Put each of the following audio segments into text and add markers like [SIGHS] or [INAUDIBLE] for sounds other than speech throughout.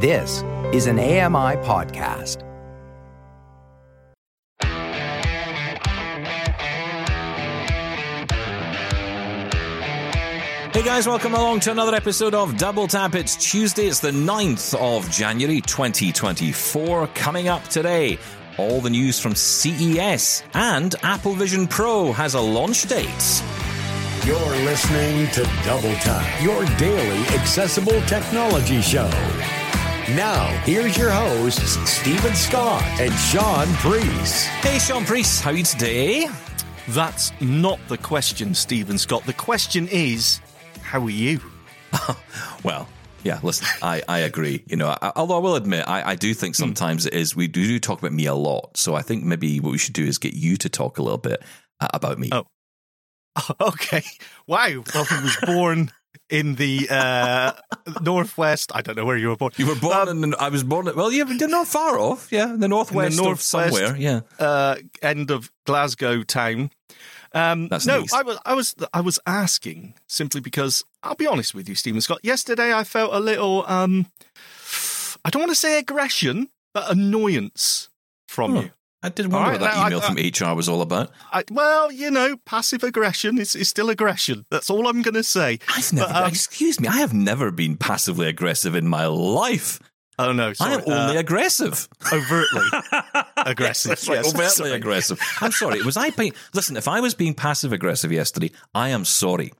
This is an AMI podcast. Hey guys, welcome along to another episode of Double Tap. It's Tuesday, it's the 9th of January 2024. Coming up today, all the news from CES and Apple Vision Pro has a launch date. You're listening to Double Tap, your daily accessible technology show. Now, here's your hosts, Steven Scott and Shaun Preece. Hey Shaun Preece, how are you today? That's not the question, Steven Scott. The question is, how are you? [LAUGHS] Well, yeah, listen, I, I agree. You know, I, although I will admit, I, I do think Hmm. sometimes it is, we do, do talk about me a lot. So I think maybe what we should do is get you to talk a little bit uh, about me. Oh. [LAUGHS] Okay. Wow. Well, he was born in the uh, northwest. I don't know where you were born. You were born in, the, I was born, At, well, yeah, you're not far off. Yeah, in the northwest, of northwest. somewhere. Yeah. uh, end of Glasgow town. Um, That's no, nice. I was, I was, I was asking simply because I'll be honest with you, Steven Scott. Yesterday, I felt a little, um, I don't want to say aggression, but annoyance from Oh. you. I did wonder All what right, that now, I- email from HR was all about. I, well, you know, passive aggression is, is still aggression. That's all I'm going to say. I've never, But, um, excuse me, I have never been passively aggressive in my life. Oh no, sorry. I am only uh, aggressive. overtly [LAUGHS] aggressive. Right, yes, overtly sorry. aggressive. I'm sorry. Was I being, listen, if I was being passive aggressive yesterday, I am sorry.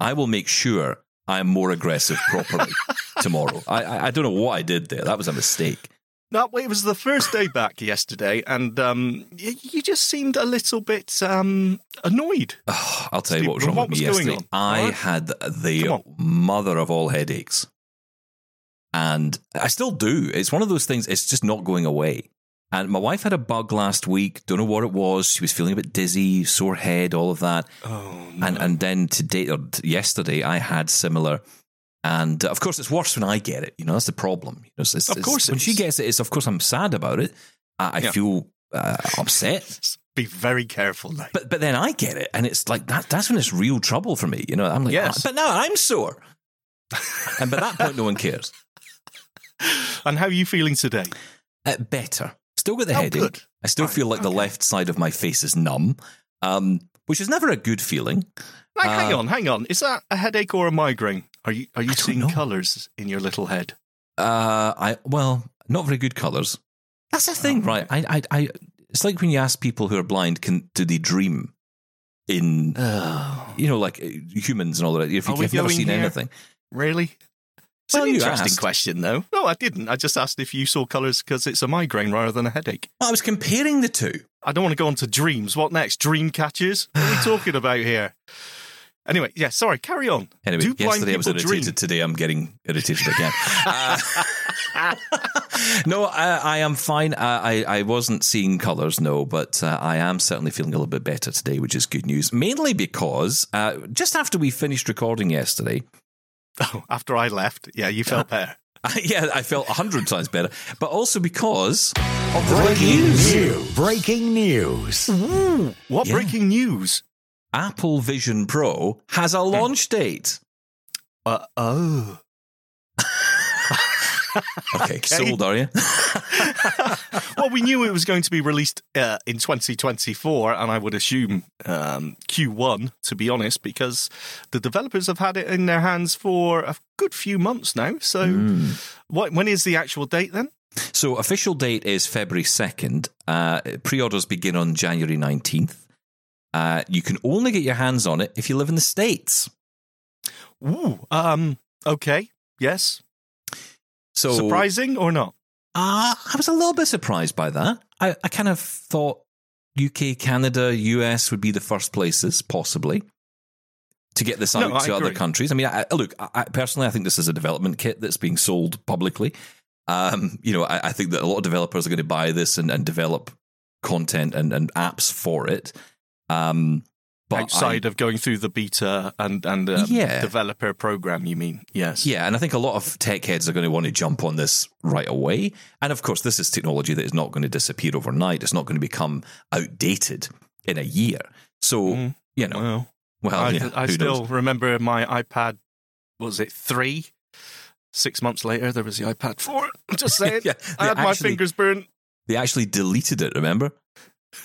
I will make sure I am more aggressive properly [LAUGHS] tomorrow. I, I, I don't know what I did there. That was a mistake. No, it was the first day back yesterday, and um, you, you just seemed a little bit um, annoyed. Oh, [SIGHS] I'll tell you what was wrong what with me yesterday. on? I right. had the mother of all headaches. And I still do. It's one of those things, it's just not going away. And my wife had a bug last week. Don't know what it was. She was feeling a bit dizzy, sore head, all of that. Oh, no. And and then today or yesterday, I had similar. And uh, of course, it's worse when I get it. You know, that's the problem. You know, it's, it's- Of course when she gets it, it's of course I'm sad about it. I, I Yeah. feel uh, upset. [LAUGHS] be very careful now. But but then I get it, and it's like that. That's when it's real trouble for me. You know, I'm like, Yes. "Ah, but now I'm sore, [LAUGHS] and by that point, no one cares. And how are you feeling today? Uh, better. Still got the Oh, headache. good. I still Right, feel like the left side of my face is numb, um, which is never a good feeling. Like, hang Uh, on, hang on. Is that a headache or a migraine? Are you are you seeing know. colours in your little head? Uh, I well, not very good colors. That's the thing, right? I, I, I. It's like when you ask people who are blind, can do they dream? In Oh, you know, like uh, humans and all that. If you, have never seen here? anything, really? It's Well, an interesting question, though. No, I didn't. I just asked if you saw colours because it's a migraine rather than a headache. I was comparing the two. I don't want to go on to dreams. What next? Dream catchers? What are we [SIGHS] talking about here? Anyway, yeah, sorry, carry on. Anyway, Do yesterday I was irritated. Dream? Today I'm getting irritated again. Uh, [LAUGHS] no, I, I am fine. I, I, I wasn't seeing colours, no, but uh, I am certainly feeling a little bit better today, which is good news. Mainly because uh, just after we finished recording yesterday, [LAUGHS] Oh, after I left, yeah, you felt better. [LAUGHS] yeah, I felt a hundred times better, but also because of the Breaking news. news. Breaking news. What Yeah. breaking news? Apple Vision Pro has a launch date. Uh, oh. [LAUGHS] [LAUGHS] Okay, sold, are you? [LAUGHS] well, we knew it was going to be released uh, in 2024, and I would assume um, Q1, to be honest, because the developers have had it in their hands for a good few months now. So, Hmm. what, when is the actual date then? So official date is February 2nd. Uh, pre-orders begin on January 19th. Uh, you can only get your hands on it if you live in the States. Ooh, um, okay, yes. So Surprising or not? Uh, I was a little bit surprised by that. I, I kind of thought UK, Canada, US would be the first places, possibly, to get this out No, to other countries. I mean, I, look, I, I- personally, I think this is a development kit that's being sold publicly. Um, you know, I, I think that a lot of developers are going to buy this and, and develop content and, and apps for it. Um, but Outside of going through the beta and, and um, Yeah. developer program, you mean? Yes. Yeah, and I think a lot of tech heads are going to want to jump on this right away. And of course, this is technology that is not going to disappear overnight. It's not going to become outdated in a year. So, Mm, you know, Well, well, I, yeah, I still knows? remember my iPad. Was it three? Six months later, there was the iPad 4. I'm [LAUGHS] just [LAUGHS] saying. Yeah, I had my fingers burnt. They actually deleted it, remember? [LAUGHS]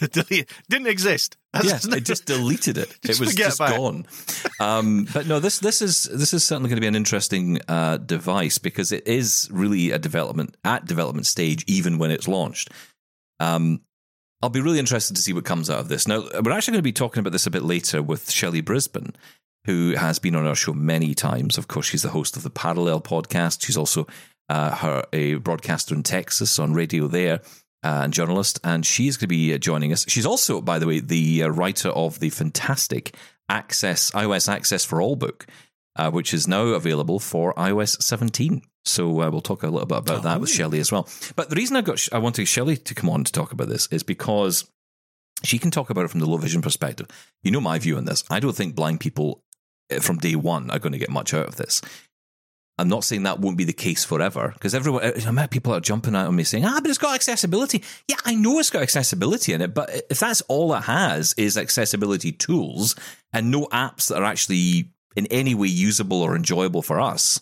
Didn't exist. That's Yes, they just [LAUGHS] deleted it. Just it was just gone. Um, but no, this this is this is certainly going to be an interesting uh, device because it is really a development at development stage, even when it's launched. Um, I'll be really interested to see what comes out of this. Now, we're actually going to be talking about this a bit later with Shelly Brisbin, who has been on our show many times. Of course, she's the host of the Parallel podcast. She's also uh, her a broadcaster in Texas on radio there uh, and journalist, and she's going to be uh, joining us. She's also, by the way, the uh, writer of the fantastic Access iOS Access for All book, uh, which is now available for iOS 17. So uh, we'll talk a little bit about that with Shelly as well. But the reason I got I wanted Shelly to come on to talk about this is because she can talk about it from the low vision perspective. You know my view on this. I don't think blind people uh, from day one are going to get much out of this. I'm not saying that won't be the case forever because everyone, I met people are jumping out on me saying, ah, but it's got accessibility. Yeah, I know it's got accessibility in it, but if that's all it has is accessibility tools and no apps that are actually in any way usable or enjoyable for us,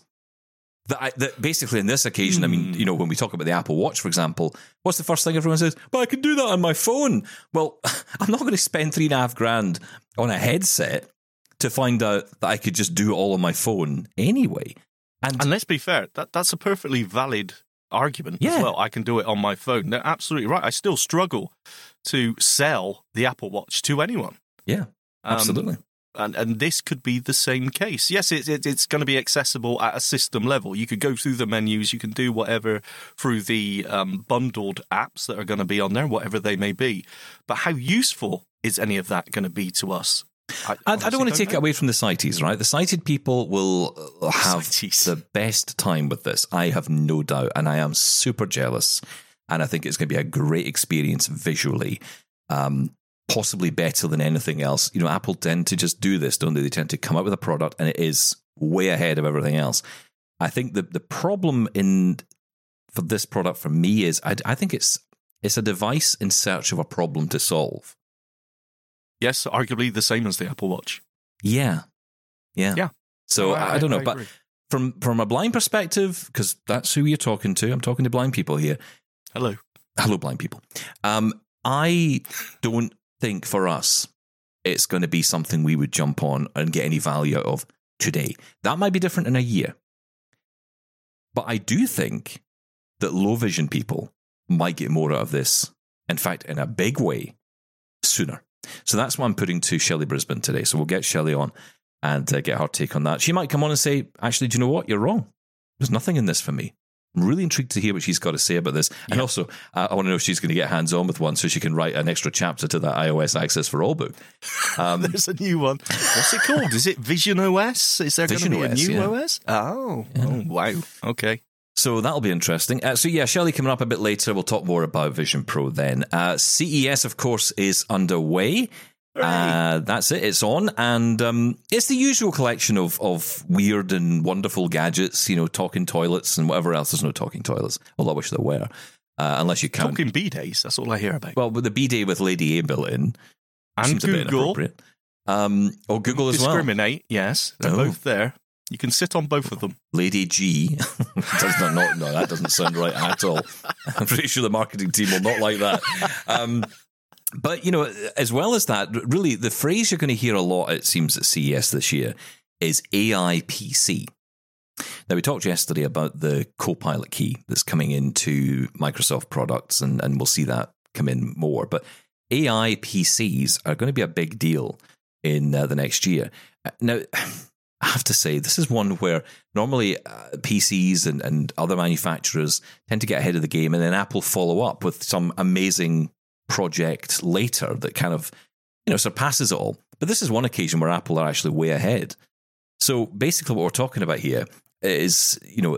that, I, that basically in this occasion, I mean, you know, when we talk about the Apple Watch, for example, what's the first thing everyone says? But I can do that on my phone. Well, [LAUGHS] I'm not going to spend three and a half grand on a headset to find out that I could just do it all on my phone anyway. And, And let's be fair, that that's a perfectly valid argument Yeah. as well. I can do it on my phone. They're absolutely right. I still struggle to sell the Apple Watch to anyone. yeah, Um, absolutely. and and this could be the same case. Yes, it, it, it's going to be accessible at a system level. You could go through the menus, you can do whatever through the um, bundled apps that are going to be on there, whatever they may be. But how useful is any of that going to be to us? I, I don't want to take it away from the sighties, right? The sighted people will uh, have Sighties. the best time with this. I have no doubt, and I am super jealous. And I think it's going to be a great experience visually, um, possibly better than anything else. You know, Apple tend to just do this, don't they? They tend to come up with a product, and it is way ahead of everything else. I think the the problem in for this product for me is I, I think it's it's a device in search of a problem to solve. Yes, arguably the same as the Apple Watch. Yeah, yeah, Yeah. So I, I don't know, but from from a blind perspective, because that's who you're talking to. I'm talking to blind people here. hello. Hello, blind people. Um, I don't think for us it's going to be something we would jump on and get any value out of today. That might be different in a year, but I do think that low vision people might get more out of this. In fact, in a big way, sooner. So that's why I'm putting to Shelly Brisbin today. So we'll get Shelly on and uh, get her take on that. She might come on and say, actually, do you know what? You're wrong. There's nothing in this for me. I'm really intrigued to hear what she's got to say about this. And also, uh, I want to know if she's going to get hands on with one so she can write an extra chapter to that iOS Access for All book. [LAUGHS] Um, There's a new one. What's it called? Is it Vision OS? Is there going to be a new yeah. OS? Oh, oh, wow. Okay. So that'll be interesting. Uh, so yeah, Shelly coming up a bit later. We'll talk more about Vision Pro then. Uh, CES, of course, is underway. Uh, that's it. It's on, and um, it's the usual collection of of weird and wonderful gadgets. You know, talking toilets and whatever else. There's no talking toilets. Although I wish there were, uh, unless you count. Talking bidets. That's all I hear about. well, with the bidet with Lady A built in, and seems a bit Google. inappropriate. Um, or Google as well. Discriminate. Yes, they're Oh. both there. You can sit on both of them. Lady G [LAUGHS] does not, not no that doesn't sound right at all. [LAUGHS] I'm pretty sure the marketing team will not like that. Um, but you know, as well as that, really the phrase you're going to hear a lot, it seems at CES this year, is AI PC. Now we talked yesterday about the Copilot key that's coming into Microsoft products, and and we'll see that come in more. But AI PCs are going to be a big deal in uh, the next year. Now. I have to say, this is one where normally uh, PCs and, and other manufacturers tend to get ahead of the game, and then Apple follow up with some amazing project later that kind of you know surpasses it all. But this is one occasion where Apple are actually way ahead. So basically, what we're talking about here is you know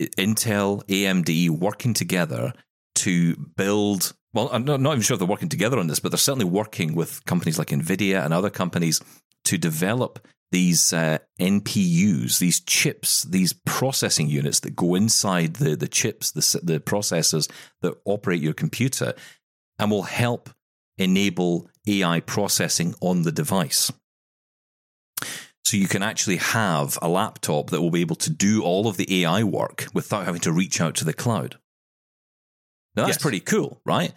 Intel, AMD working together to build. Well, I'm not, not even sure if they're working together on this, but they're certainly working with companies like Nvidia and other companies to develop these uh, NPUs, these chips, these processing units that go inside the the chips, the the processors that operate your computer, and will help enable AI processing on the device. So you can actually have a laptop that will be able to do all of the AI work without having to reach out to the cloud. Now that's Yes. pretty cool, right?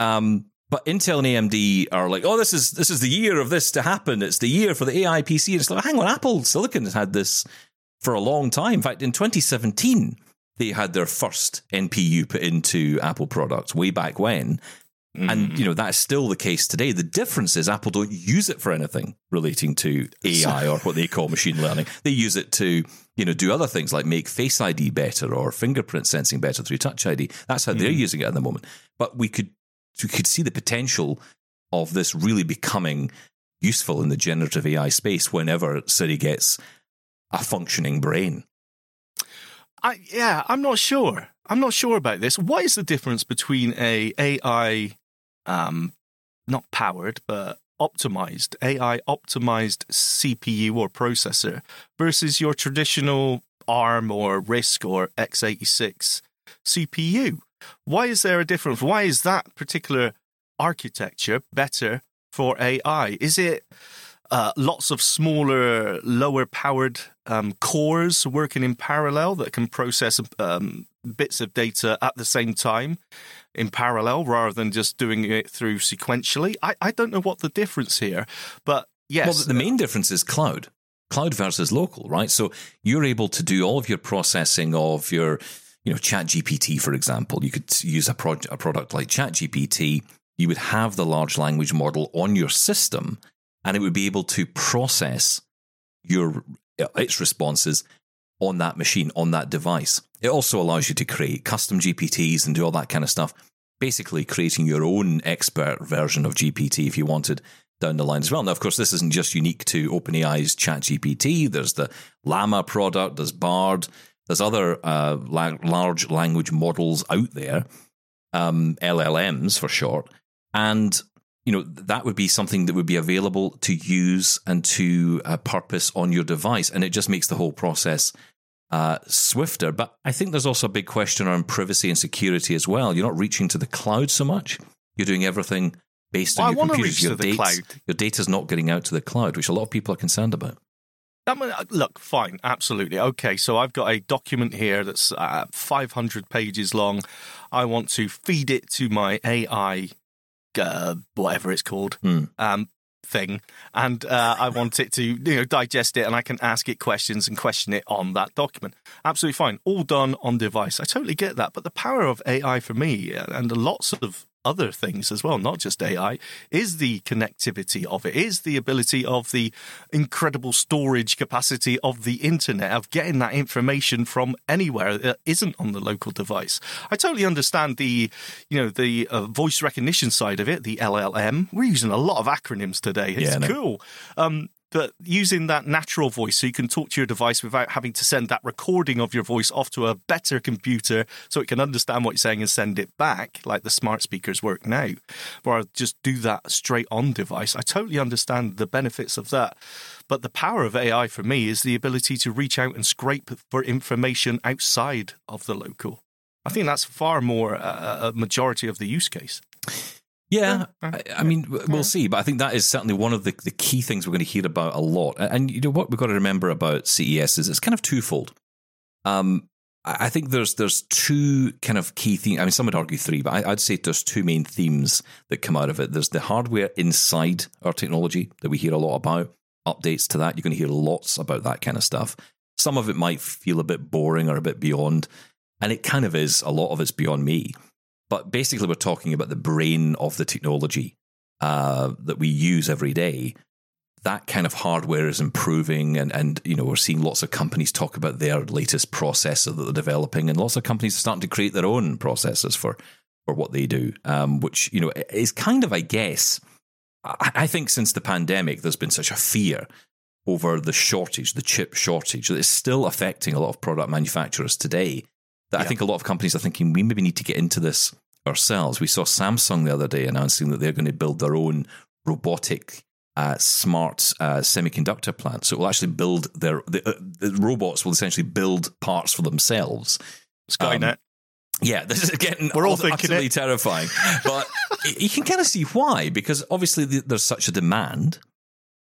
Um, but Intel and AMD are like, oh, this is this is the year of this to happen. It's the year for the AI PC. And it's like, hang on, Apple Silicon has had this for a long time. In fact, in 2017, they had their first NPU put into Apple products way back when. And mm-hmm. you know that's still the case today. The difference is Apple don't use it for anything relating to AI or what they call machine learning. They use it to you know do other things like make Face ID better or fingerprint sensing better through Touch ID. That's how they're mm-hmm. using it at the moment. But we could we could see the potential of this really becoming useful in the generative AI space whenever Siri gets a functioning brain. I, yeah, I'm not sure. I'm not sure about this. What is the difference between a AI, um, not powered but optimized AI optimized CPU or processor versus your traditional ARM or RISC or x86 CPU? Why is there a difference? Why is that particular architecture better for AI? Is it uh, lots of smaller, lower powered um, cores working in parallel that can process um, bits of data at the same time in parallel rather than just doing it through sequentially? I, I don't know what the difference here, but yes. Well, the main difference is cloud. Cloud versus local, right? So you're able to do all of your processing of your, you know, Chat GPT, for example. You could use a, pro- a product like Chat GPT. You would have the large language model on your system, and it would be able to process your uh, its responses on that machine, on that device. It also allows you to create custom GPTs and do all that kind of stuff. Basically, creating your own expert version of GPT if you wanted down the line as well. Now, of course, this isn't just unique to OpenAI's ChatGPT. There's the Llama product, there's Bard, there's other uh, la- large language models out there, um, LLMs for short, and you know that would be something that would be available to use and to uh, purpose on your device, and it just makes the whole process uh, swifter. But I think there's also a big question around privacy and security as well. You're not reaching to the cloud so much. You're doing everything based on Well, I your wanna computers. Your to the dates, cloud. your data's not getting out to the cloud, which a lot of people are concerned about. Uh, look, fine, absolutely. Okay, so I've got a document here that's uh, 500 pages long. I want to feed it to my AI, uh, whatever it's called, Hmm. um, thing, and uh, I want it to you know digest it, and I can ask it questions and question it on that document. Absolutely fine, all done on device. I totally get that, but the power of AI for me uh, and lots of other things as well, not just AI, is the connectivity of it, is the ability of the incredible storage capacity of the internet, of getting that information from anywhere that isn't on the local device. I totally understand the, you know, the uh, voice recognition side of it, the LLM. We're using a lot of acronyms today. It's Yeah, cool. Um, but using that natural voice so you can talk to your device without having to send that recording of your voice off to a better computer so it can understand what you're saying and send it back, like the smart speakers work now, or just do that straight on device. I totally understand the benefits of that. But the power of AI for me is the ability to reach out and scrape for information outside of the local. I think that's far more uh, a majority of the use case. Yeah, I, I mean, we'll see, but I think that is certainly one of the, the key things we're going to hear about a lot. And, you know what we've got to remember about CES is it's kind of twofold. Um, I I think there's there's two kind of key themes. I mean, some would argue three, but I, I'd say there's two main themes that come out of it. There's the hardware inside our technology that we hear a lot about. Updates to that, you're going to hear lots about that kind of stuff. Some of it might feel a bit boring or a bit beyond, and it kind of is. A lot of it's beyond me. But basically, we're talking about the brain of the technology uh, that we use every day. That kind of hardware is improving, and, and you know we're seeing lots of companies talk about their latest processor that they're developing, and lots of companies are starting to create their own processors for for what they do, um, which you know is kind of, I guess, I, I think since the pandemic, there's been such a fear over the shortage, the chip shortage, that is still affecting a lot of product manufacturers today that I think a lot of companies are thinking we maybe need to get into this ourselves. We saw Samsung the other day announcing that they're going to build their own robotic. Uh, smart uh, semiconductor plant, so it will actually build their the, uh, the robots will essentially build parts for themselves. Skynet. Yeah, [LAUGHS] this is getting We're all thinking utterly it. terrifying, but [LAUGHS] you can kind of see why because obviously th- there's such a demand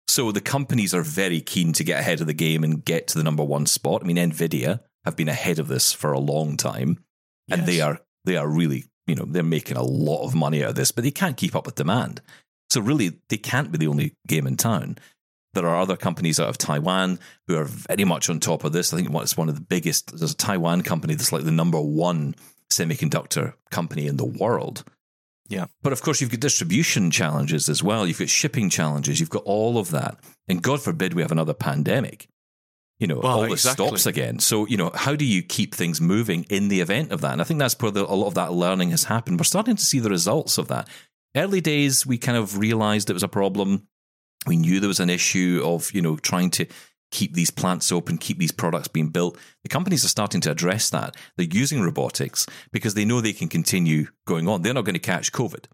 So the companies are very keen to get ahead of the game and get to the number one spot. I mean, Nvidia have been ahead of this for a long time, and they are they are really you know they're making a lot of money out of this, but they can't keep up with demand. So really, they can't be the only game in town. There are other companies out of Taiwan who are very much on top of this. I think it's one of the biggest. There's a Taiwan company that's like the number one semiconductor company in the world. Yeah. But of course, you've got distribution challenges as well. You've got shipping challenges. You've got all of that. And God forbid we have another pandemic. You know, Well, all exactly. stops again. So, you know, how do you keep things moving in the event of that? And I think that's where the, a lot of that learning has happened. We're starting to see the results of that. Early days, we kind of realized it was a problem. We knew there was an issue of, you know, trying to keep these plants open, keep these products being built. The companies are starting to address that. They're using robotics because they know they can continue going on. They're not going to catch COVID.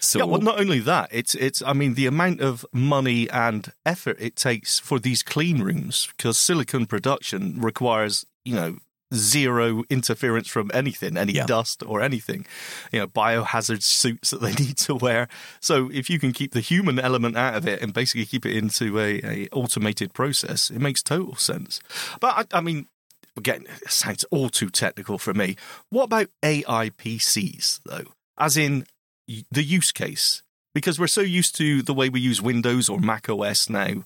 So, yeah, well, not only that, it's it's. I mean, the amount of money and effort it takes for these clean rooms because silicon production requires, you know, zero interference from anything, any Yeah. dust or anything. You know, biohazard suits that they [LAUGHS] need to wear. So if you can keep the human element out of it and basically keep it into a, a automated process, it makes total sense. But I, I mean. Again, it sounds all too technical for me. What about AI PCs, though? As in the use case because we're so used to the way we use Windows or Mac OS now.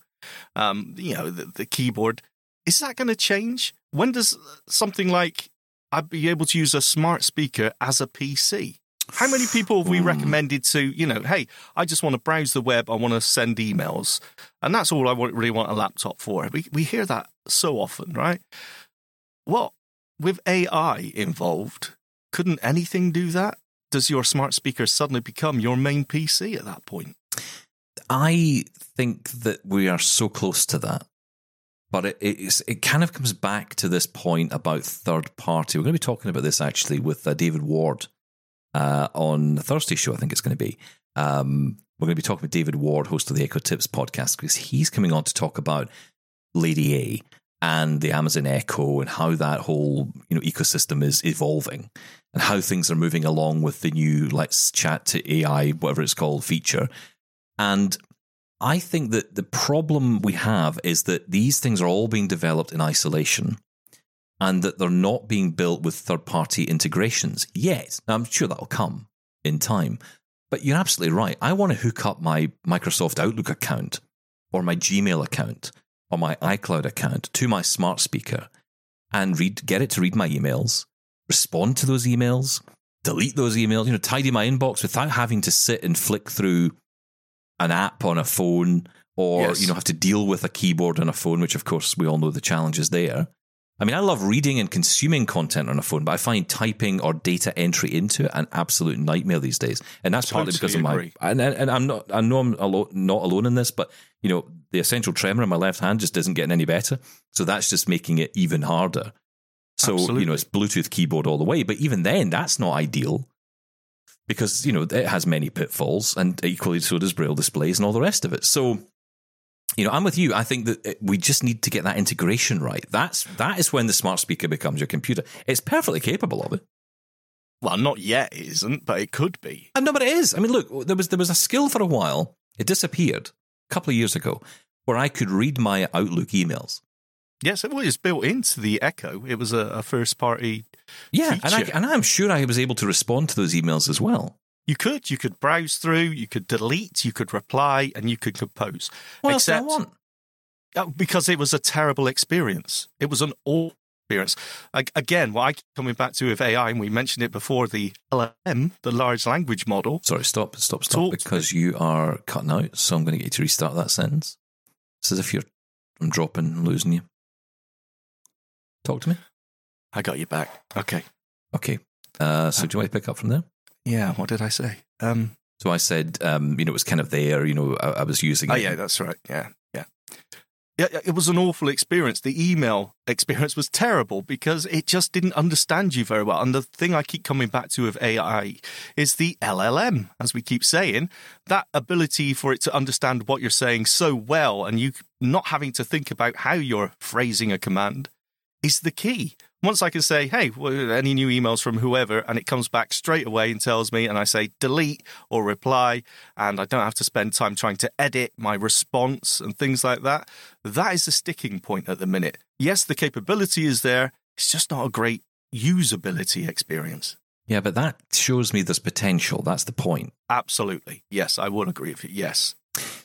Um, you know, the, the keyboard. Is that going to change? When does something like I'd be able to use a smart speaker as a PC? How many people have we Hmm. recommended to, you know, hey, I just want to browse the web, I want to send emails, and that's all I want, really want a laptop for. We we hear that so often, right? Well, with AI involved, couldn't anything do that? Does your smart speaker suddenly become your main PC at that point? I think that we are so close to that. But it, it's, it kind of comes back to this point about third party. We're going to be talking about this actually with uh, David Ward uh, on the Thursday show, I think it's going to be. Um, we're going to be talking with David Ward, host of the Echo Tips podcast, because he's coming on to talk about Lady A and the Amazon Echo and how that whole you know ecosystem is evolving and how things are moving along with the new let's chat to AI, whatever it's called, feature. And I think that the problem we have is that these things are all being developed in isolation and that they're not being built with third party integrations yet. Now, I'm sure that'll come in time. But you're absolutely right. I want to hook up my Microsoft Outlook account or my Gmail account or my iCloud account to my smart speaker and read get it to read my emails, respond to those emails, delete those emails, you know, tidy my inbox without having to sit and flick through an app on a phone or Yes. you know have to deal with a keyboard on a phone, which of course we all know the challenges there. I mean, I love reading and consuming content on a phone, but I find typing or data entry into it an absolute nightmare these days, and that's partly because of my. And, and and I'm not. I know I'm alo- not alone in this, but you know, the essential tremor in my left hand just isn't getting any better, so that's just making it even harder. So you know, it's Bluetooth keyboard all the way, but even then, that's not ideal because you know it has many pitfalls, and equally so does Braille displays and all the rest of it. So, you know, I'm with you. I think that eh, we just need to get that integration right. That's that is when the smart speaker becomes your computer. It's perfectly capable of it. Well, not yet, it isn't, but it could be. Uh, I know, but it is. I mean, look, there was there was a skill for a while. It disappeared a couple of years ago, where I could read my Outlook emails. Yes, it was built into the Echo. It was a, a first party. Yeah, and I, and I'm sure I was able to respond to those emails as well. You could, you could browse through, you could delete, you could reply, and you could compose. What else do I want? Uh, because it was a terrible experience. It was an awful experience. Like, again, what I keep coming back to with AI, and we mentioned it before, the LLM, the large language model. Sorry, stop, stop, stop, because you are cutting out. So I'm going to get you to restart that sentence. It's as if you're, I'm dropping, and losing you. Talk to me. I got you back. Okay. Okay. Uh, so do you want to pick up from there? Yeah, what did I say? Um, So I said, um, you know, it was kind of there. You know, I, I was using. oh, it. yeah, that's right. Yeah, yeah. Yeah, yeah, it was an awful experience. The email experience was terrible because it just didn't understand you very well. And the thing I keep coming back to with AI is the LLM, as we keep saying, that ability for it to understand what you're saying so well and you not having to think about how you're phrasing a command is the key. Once I can say, hey, well, any new emails from whoever, and it comes back straight away and tells me, and I say delete or reply, and I don't have to spend time trying to edit my response and things like that. That is the sticking point at the minute. Yes, the capability is there, it's just not a great usability experience. Yeah, but that shows me there's potential. That's the point. Absolutely. Yes, I would agree with you. Yes.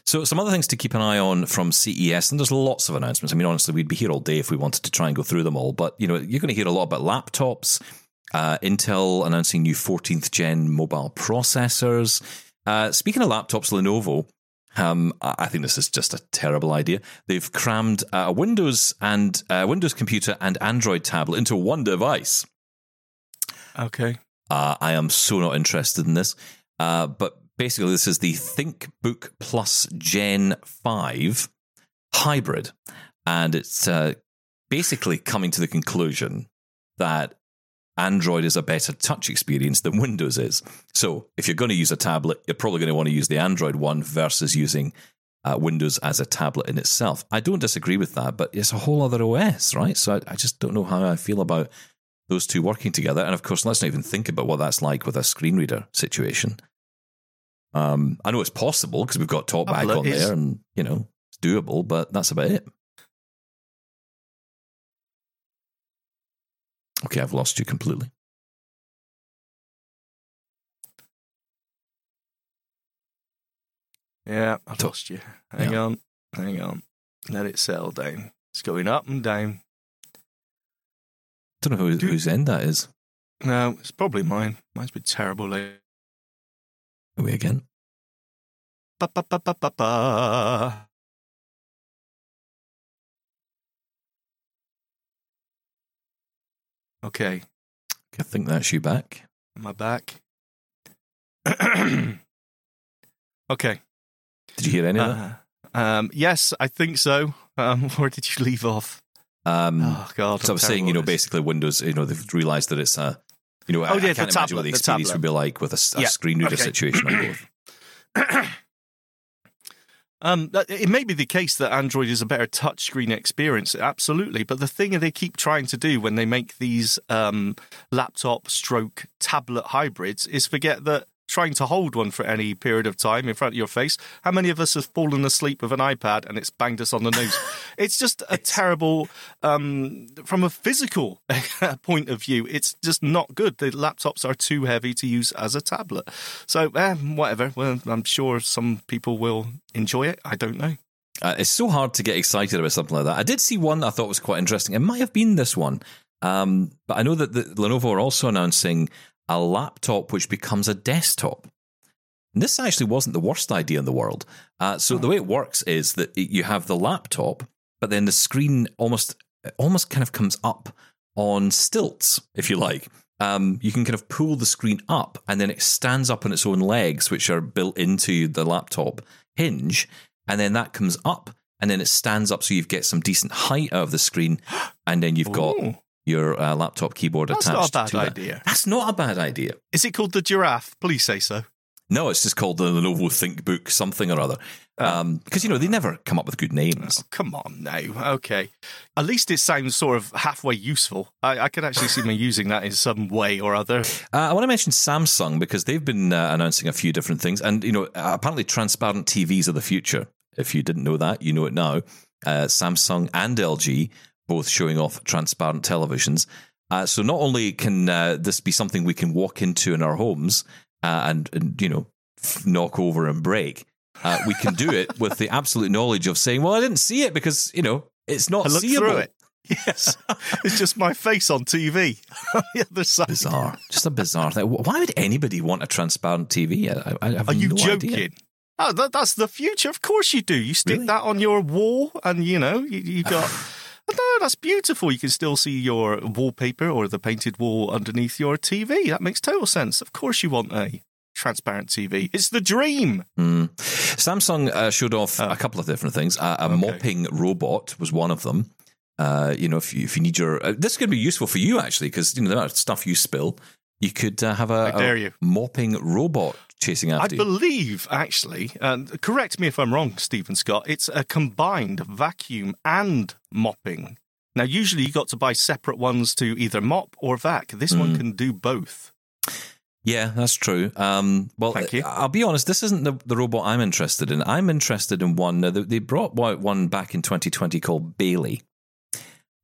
So, some other things to keep an eye on from CES, and there's lots of announcements. I mean, honestly, we'd be here all day if we wanted to try and go through them all. But you know, you're going to hear a lot about laptops. Uh, Intel announcing new 14th gen mobile processors. Uh, speaking of laptops, Lenovo. Um, I think this is just a terrible idea. They've crammed uh, a Windows and uh, Windows computer and Android tablet into one device. Okay. Uh, I am so not interested in this. Uh, but basically, this is the ThinkBook Plus Gen 5 hybrid. And it's uh, basically coming to the conclusion that Android is a better touch experience than Windows is. So if you're going to use a tablet, you're probably going to want to use the Android one versus using uh, Windows as a tablet in itself. I don't disagree with that, but it's a whole other OS, right? So I, I just don't know how I feel about those two working together. And of course, let's not even think about what that's like with a screen reader situation. Um, I know it's possible because we've got top Tablet on is- there, and you know it's doable, but that's about it. Okay, I've lost you completely. Yeah, I've lost you. Hang Yeah. on. Hang on. Let it settle down. It's going up and down. don't know who, Do- whose end that is. No, it's probably mine. Mine's been terrible lately. Away again. Ba, ba, ba, ba, ba, ba. Okay, I think that's you back. am I back? [CLEARS THROAT] okay. Did you hear any of that? Uh, um, yes, I think so. Um, [LAUGHS] where did you leave off? Um, Oh God! so I I'm was saying, you know, basically Windows, you know, they've realised that it's a, you know, I, Oh, yeah, I the can't imagine what the experience tablet. would be like with a, a Yeah, screen reader okay. situation on both. [CLEARS THROAT] Um, it may be the case that Android is a better touchscreen experience, absolutely. But the thing they keep trying to do when they make these um, laptop stroke tablet hybrids is forget that trying to hold one for any period of time in front of your face. How many of us have fallen asleep with an iPad and it's banged us on the nose? [LAUGHS] it's just a terrible, um, from a physical [LAUGHS] point of view, it's just not good. The laptops are too heavy to use as a tablet. So, eh, whatever. Well, I'm sure some people will enjoy it. I don't know. Uh, it's so hard to get excited about something like that. I did see one I thought was quite interesting. It might have been this one, um, but I know that the, Lenovo are also announcing a laptop which becomes a desktop. And this actually wasn't the worst idea in the world. Uh, so the way it works is that you have the laptop, but then the screen almost almost kind of comes up on stilts, if you like. Um, you can kind of pull the screen up, and then it stands up on its own legs, which are built into the laptop hinge, and then that comes up, and then it stands up, so you get some decent height out of the screen, and then you've got Ooh. Your uh, laptop keyboard That's attached. That's not a bad to that. idea. That's not a bad idea. Is it called the giraffe? Please say so. No, it's just called the Lenovo ThinkBook something or other. Oh. Because you know they never come up with good names. Oh, come on now. Okay. At least it sounds sort of halfway useful. I, I could actually see me [LAUGHS] using that in some way or other. Uh, I want to mention Samsung because they've been uh, announcing a few different things, and you know apparently transparent TVs are the future. If you didn't know that, you know it now. Uh, Samsung and LG both showing off transparent televisions. Uh, so not only can uh, this be something we can walk into in our homes uh, and, and you know f- knock over and break, uh, we can do it with the absolute knowledge of saying, "Well, I didn't see it because you know it's not I looked seeable." through it. Yes. [LAUGHS] it's just my face on TV on [LAUGHS] the other side. Bizarre, just a bizarre thing. Why would anybody want a transparent TV? I, I have Are you no joking? idea. Oh, that, that's the future. Of course you do. You stick Really? that on your wall, and you know you, you got. [LAUGHS] Oh, no, that's beautiful. You can still see your wallpaper or the painted wall underneath your TV. That makes total sense. Of course, you want a transparent TV. It's the dream. Mm. Samsung uh, showed off a couple of different things. Uh, a Okay. mopping robot was one of them. Uh, you know, if you, if you need your, uh, this could be useful for you actually, because you know the amount of stuff you spill, you could uh, have a, a mopping robot chasing I after you. believe, actually, and correct me if I'm wrong, Steven Scott, it's a combined vacuum and mopping Now, usually you got to buy separate ones to either mop or vac. This one Mm. can do both. Yeah, that's true. Um, well, Thank you. I'll be honest. This isn't the, the robot I'm interested in. I'm interested in one. Now, they- brought out one back in 2020 called Ballie,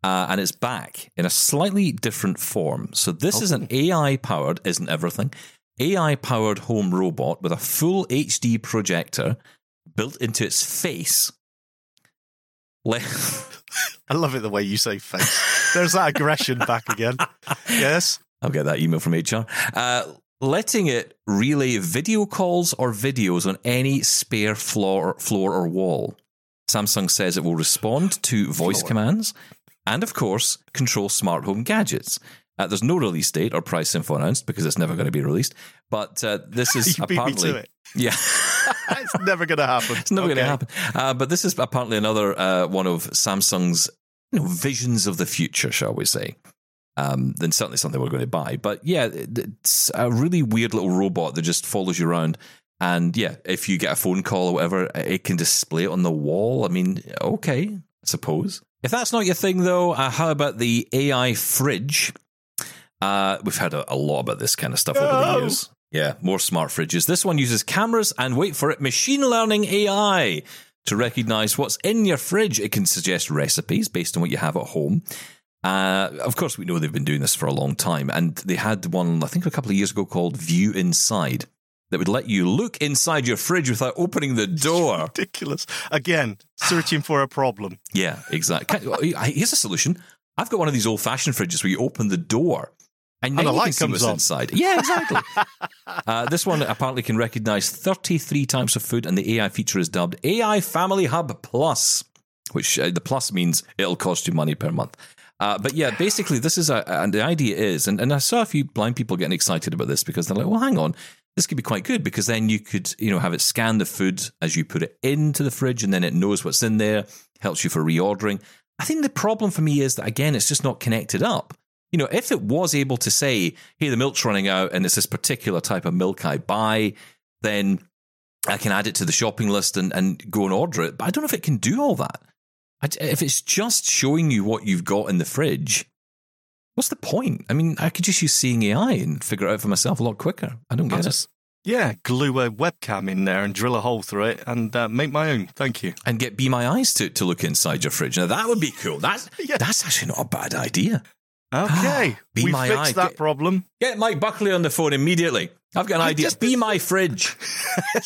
uh, and it's back in a slightly different form. So this is an AI powered, isn't everything? AI powered home robot with a full HD projector built into its face. Le- [LAUGHS] I love it the way you say face. There's that aggression back again. Yes. I'll get that email from HR. Uh, letting it relay video calls or videos on any spare floor, floor or wall. Samsung says it will respond to voice Floor. commands and, of course, control smart home gadgets. Uh, there's no release date or price info announced because it's never going to be released. But uh, this [LAUGHS] is You beat me apparently. to it. [LAUGHS] Yeah. [LAUGHS] It's never going to happen. It's never going to happen. Uh, but this is apparently another uh, one of Samsung's you know, visions of the future, shall we say. Um, then certainly something we're going to buy. But yeah, it's a really weird little robot that just follows you around. And yeah, if you get a phone call or whatever, it can display it on the wall. I mean, okay, I suppose. If that's not your thing, though, uh, how about the AI fridge? Uh, we've heard a, a lot about this kind of stuff over the years. Yeah, more smart fridges. This one uses cameras and wait for it, machine learning AI to recognize what's in your fridge. It can suggest recipes based on what you have at home. Uh, of course, we know they've been doing this for a long time, and they had one, I think, a couple of years ago called View Inside that would let you look inside your fridge without opening the door. Ridiculous. Again, searching for a problem. Yeah, exactly. [LAUGHS] Here's a solution. I've got one of these old fashioned fridges where you open the door and, you light can comes on. inside. Yeah, exactly. [LAUGHS] uh, this one apparently can recognize 33 types of food, and the AI feature is dubbed AI Family Hub Plus, which uh, the plus means it'll cost you money per month. Uh, but yeah, basically, this is a, and the idea is, and, and I saw a few blind people getting excited about this because they're like, well, hang on, this could be quite good because then you could, you know, have it scan the food as you put it into the fridge and then it knows what's in there, helps you for reordering. I think the problem for me is that, again, it's just not connected up. You know, if it was able to say, hey, the milk's running out and it's this particular type of milk I buy, then I can add it to the shopping list and, and go and order it. But I don't know if it can do all that. I, if it's just showing you what you've got in the fridge, what's the point? I mean, I could just use seeing AI and figure it out for myself a lot quicker. I don't get it. yeah, glue a webcam in there and drill a hole through it and uh, make my own. Thank you. And get Be My Eyes to, to look inside your fridge. Now, that would be cool. That's, [LAUGHS] Yeah. that's actually not a bad idea. Okay. [GASPS] Be we my fixed eye. that Get- problem. Get Mike Buckley on the phone immediately. I've got an I idea. just- Be My Fridge. [LAUGHS]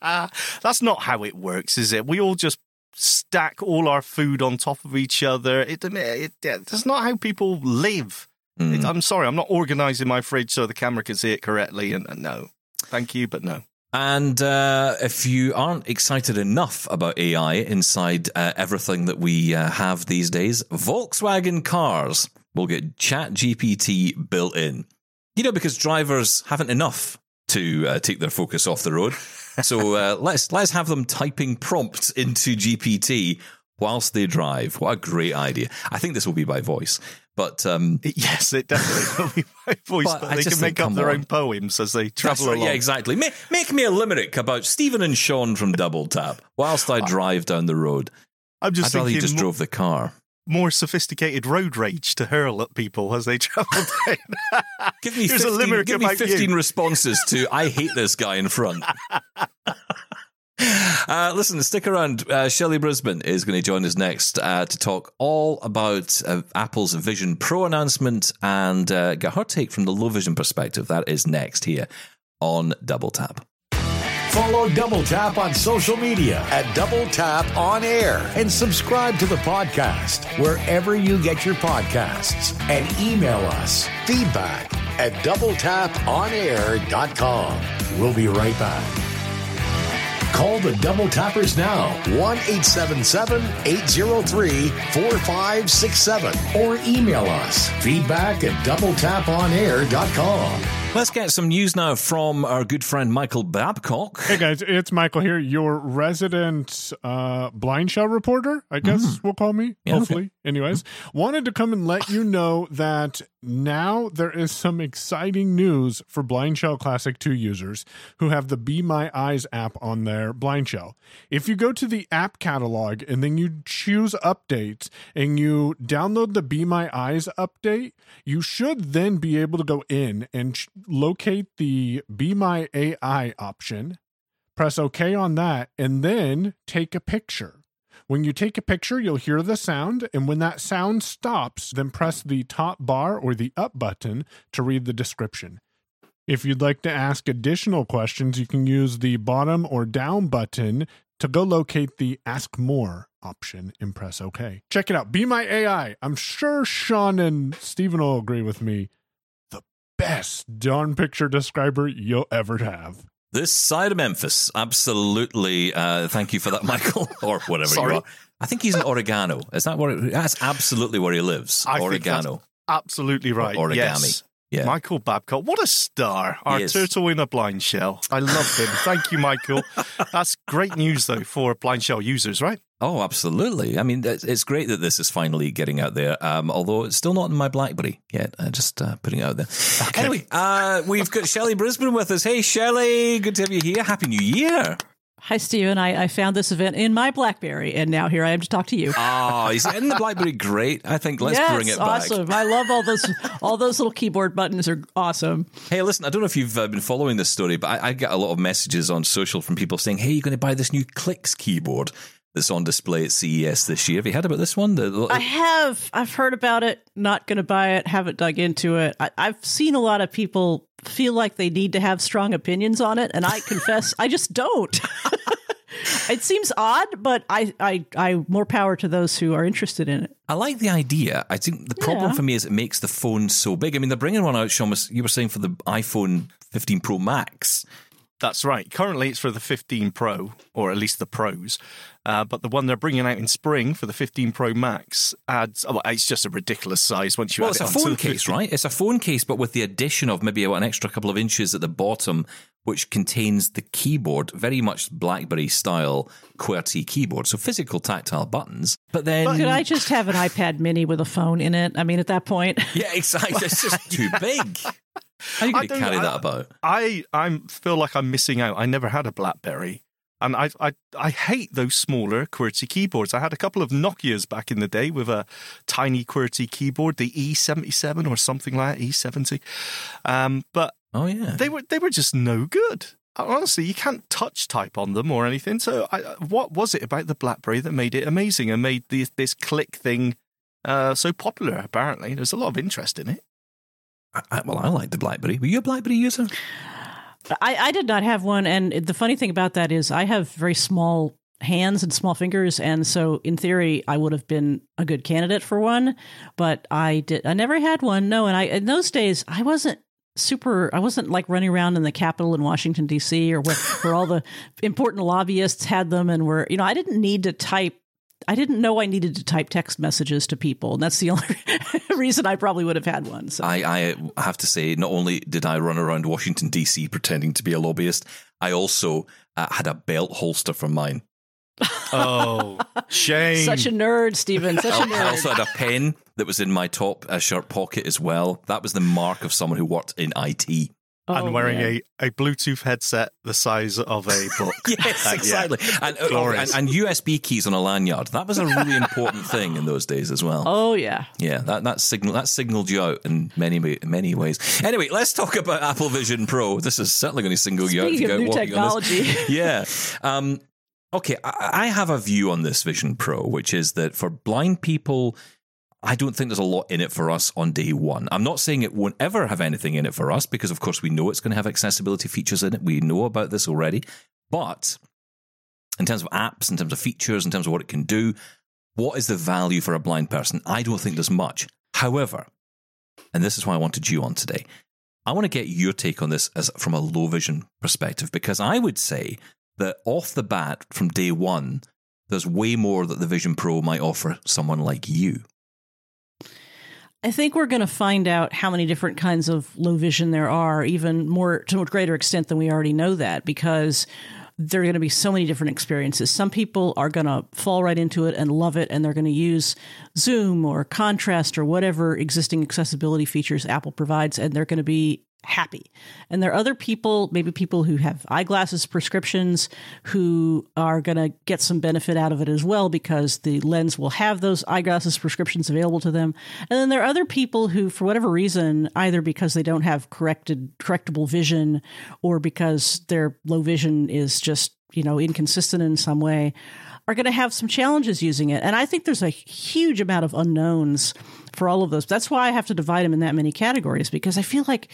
That's not how it works, is it? We all just stack all our food on top of each other. It, it, it that's not how people live. Mm. It- I'm sorry, I'm not organizing my fridge so the camera can see it correctly. And, and no, thank you, but no. And uh, if you aren't excited enough about AI inside uh, everything that we uh, have these days, Volkswagen cars will get Chat GPT built in. You know, because drivers haven't enough to uh, take their focus off the road. So uh, [LAUGHS] let's let's have them typing prompts into GPT whilst they drive. What a great idea! I think this will be by voice, but um, Yes, it definitely will be my [LAUGHS] voice, But but, they can think, make up their on. own poems as they travel right, along. Yeah, exactly. Make, make me a limerick about Steven and Shaun from Double Tap whilst I [LAUGHS] drive down the road. I'm just I'd rather you just mo- drove the car. more sophisticated road rage to hurl at people as they [LAUGHS] travel down. Give me Here's a 15, limerick give me about you. 15 responses to I hate this guy in front. Uh, listen, stick around. Uh, Shelly Brisbin is going to join us next uh, to talk all about uh, Apple's Vision Pro announcement and uh, get her take from the low vision perspective. That is next here on Double Tap. Follow Double Tap on social media at Double Tap On Air and subscribe to the podcast wherever you get your podcasts and email us feedback at doubletaponair.com. We'll be right back. Call the Double Tappers now 1 877 803 4567 or email us feedback at doubletaponair.com. Let's get some news now from our good friend Michael Babcock. Hey guys, it's Michael here, your resident uh, Blindshell reporter. I guess we'll call me. Mm. Yeah, hopefully, Anyways, wanted to come and let you know that now there is some exciting news for Blindshell Classic 2 users who have the Be My Eyes app on their Blindshell. If you go to the app catalog and then you choose updates and you download the Be My Eyes update, you should then be able to go in and ch- locate the Be My AI option, press OK on that, and then take a picture. When you take a picture, you'll hear the sound, and when that sound stops, then press the top bar or the up button to read the description. If you'd like to ask additional questions, you can use the bottom or down button to go locate the Ask More option and press OK. Check it out. Be My AI. I'm sure Shaun and Steven will agree with me. The best darn picture describer you'll ever have. This side of Memphis, absolutely. Uh, thank you for that, [LAUGHS] Michael, or whatever Sorry. you are. I think he's in Oregano. Is that where? It, that's absolutely where he lives. I Oregano. Absolutely right. origami. Yes. Yeah. Michael Babcock, what a star. Our turtle in a blind shell. I love him. Thank you, Michael. [LAUGHS] That's great news, though, for Blindshell users, right? Oh, absolutely. I mean, it's it's great that this is finally getting out there. Um, although it's still not in my BlackBerry yet. Uh, just uh, putting it out there. Anyway, uh, we've got Shelly Brisbin with us. Hey, Shelly, good to have you here. Happy New Year. Hi, Steven. I, I found this event in my BlackBerry, and now here I am to talk to you. Oh, [LAUGHS] is in the BlackBerry great? I think let's yes, bring it back. awesome. I love all those. all those little keyboard buttons are awesome. Hey, listen, I don't know if you've uh, been following this story, but I, I get a lot of messages on social from people saying, "Hey, you're going to buy this new Clicks keyboard that's on display at CES this year." Have you heard about this one? The, I have. I've heard about it. Not going to buy it. Haven't dug into it. I, I've seen a lot of people feel like they need to have strong opinions on it, and I confess, I just don't. [LAUGHS] it seems odd, but I, I, I, more power to those who are interested in it. I like the idea. I think the problem Yeah. for me is it makes the phone so big. I mean, they're bringing one out, Shaun. You were saying for the iPhone 15 Pro Max. That's right. Currently, it's for the 15 Pro, or at least the Pros. Uh, but the one they're bringing out in spring for the 15 Pro Max adds. Oh, it's just a ridiculous size once you Well, add it's a it onto phone the case, 15. right? It's a phone case, but with the addition of maybe an extra couple of inches at the bottom, which contains the keyboard, very much BlackBerry style QWERTY keyboard, so physical tactile buttons. But then, Could I just have an iPad Mini with a phone in it? I mean, at that point, [LAUGHS] yeah, exactly. It's just [LAUGHS] too big. How are you I going to don't- carry I- that about? I I feel like I'm missing out. I never had a BlackBerry, and I I I hate those smaller QWERTY keyboards. I had a couple of Nokia's back in the day with a tiny QWERTY keyboard, the E77 or something like that, E70. Um, but Oh yeah, they were they were just no good. Honestly, you can't touch type on them or anything. So, I, what was it about the BlackBerry that made it amazing and made the, this click thing uh, so popular? Apparently, there's a lot of interest in it. I, I, well, I like the BlackBerry. Were you a BlackBerry user? I, I did not have one, and the funny thing about that is I have very small hands and small fingers, and so in theory I would have been a good candidate for one, but I did. I never had one. No, and I in those days I wasn't super. I wasn't like running around in the Capitol in Washington D.C. or where, where all the [LAUGHS] important lobbyists had them, and were you know I didn't need to type. I didn't know I needed to type text messages to people, and that's the only [LAUGHS] reason I probably would have had one. So I, I have to say, not only did I run around Washington D.C. pretending to be a lobbyist, I also uh, had a belt holster for mine. Oh, [LAUGHS] shame! such a nerd, Steven. Such a I nerd. I also had a pen that was in my top uh, shirt pocket as well. That was the mark of someone who worked in IT. Oh, and wearing man. a, a Bluetooth headset the size of a [LAUGHS] book. Yes, [LAUGHS] yeah. exactly. And, uh, and, Glorious. and USB keys on a lanyard. That was a really important thing in those days as well. Oh yeah. Yeah, that that signal that signaled you out in many many ways. Anyway, let's talk about Apple Vision Pro. This is certainly going to single you out. Speaking of new walking on this. technology. [LAUGHS] yeah. Um, okay, I, I have a view on this Vision Pro, which is that for blind people, I don't think there's a lot in it for us on day one. I'm not saying it won't ever have anything in it for us because, of course, we know it's going to have accessibility features in it. We know about this already. But in terms of apps, in terms of features, in terms of what it can do, what is the value for a blind person? I don't think there's much. However, and this is why I wanted you on today. I want to get your take on this as from a low vision perspective because I would say that off the bat from day one, there's way more that the Vision Pro might offer someone like you. I think we're going to find out how many different kinds of low vision there are, even more to a greater extent than we already know that, because there are going to be so many different experiences. Some people are going to fall right into it and love it, and they're going to use Zoom or Contrast or whatever existing accessibility features Apple provides, and they're going to be happy. And there are other people, maybe people who have eyeglasses prescriptions, who are going to get some benefit out of it as well because the lens will have those eyeglasses prescriptions available to them. And then there are other people who, for whatever reason, either because they don't have corrected correctable vision or because their low vision is just you know inconsistent in some way are going to have some challenges using it and i think there's a huge amount of unknowns for all of those that's why i have to divide them in that many categories because i feel like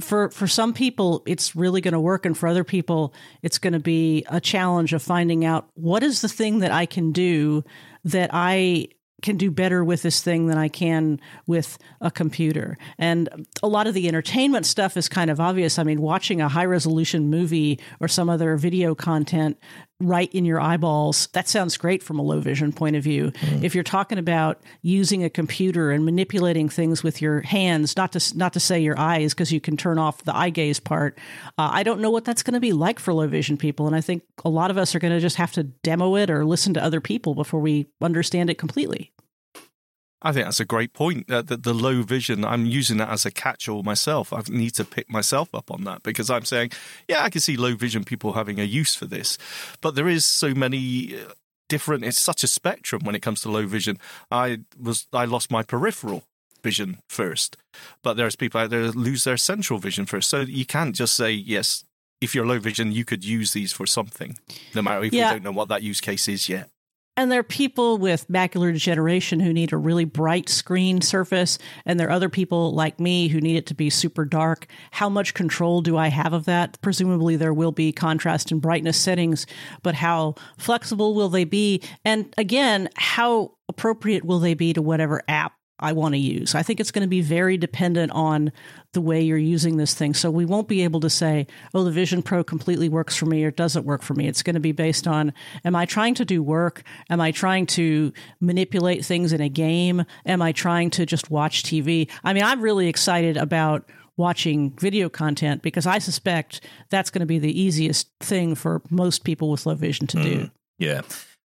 for for some people it's really going to work and for other people it's going to be a challenge of finding out what is the thing that I can do that I can do better with this thing than I can with a computer. And a lot of the entertainment stuff is kind of obvious. I mean, watching a high resolution movie or some other video content right in your eyeballs, that sounds great from a low vision point of view. Mm. If you're talking about using a computer and manipulating things with your hands, not to not to say your eyes because you can turn off the eye gaze part, uh, I don't know what that's going to be like for low vision people. And I think a lot of us are going to just have to demo it or listen to other people before we understand it completely. I think that's a great point. Uh, the, the, low vision, I'm using that as a catch-all myself. I need to pick myself up on that because I'm saying, yeah, I can see low vision people having a use for this, but there is so many uh, different. It's such a spectrum when it comes to low vision. I was I lost my peripheral vision first, but there's people out there that lose their central vision first. So you can't just say yes. If you're low vision, you could use these for something, no matter if yeah. you don't know what that use case is yet. And there are people with macular degeneration who need a really bright screen surface. And there are other people like me who need it to be super dark. How much control do I have of that? Presumably, there will be contrast and brightness settings, but how flexible will they be? And again, how appropriate will they be to whatever app I want to use. I think it's going to be very dependent on the way you're using this thing. So we won't be able to say, oh, the Vision Pro completely works for me or doesn't work for me. It's going to be based on, am I trying to do work? Am I trying to manipulate things in a game? Am I trying to just watch TV? I mean, I'm really excited about watching video content because I suspect that's going to be the easiest thing for most people with low vision to do. Mm, yeah.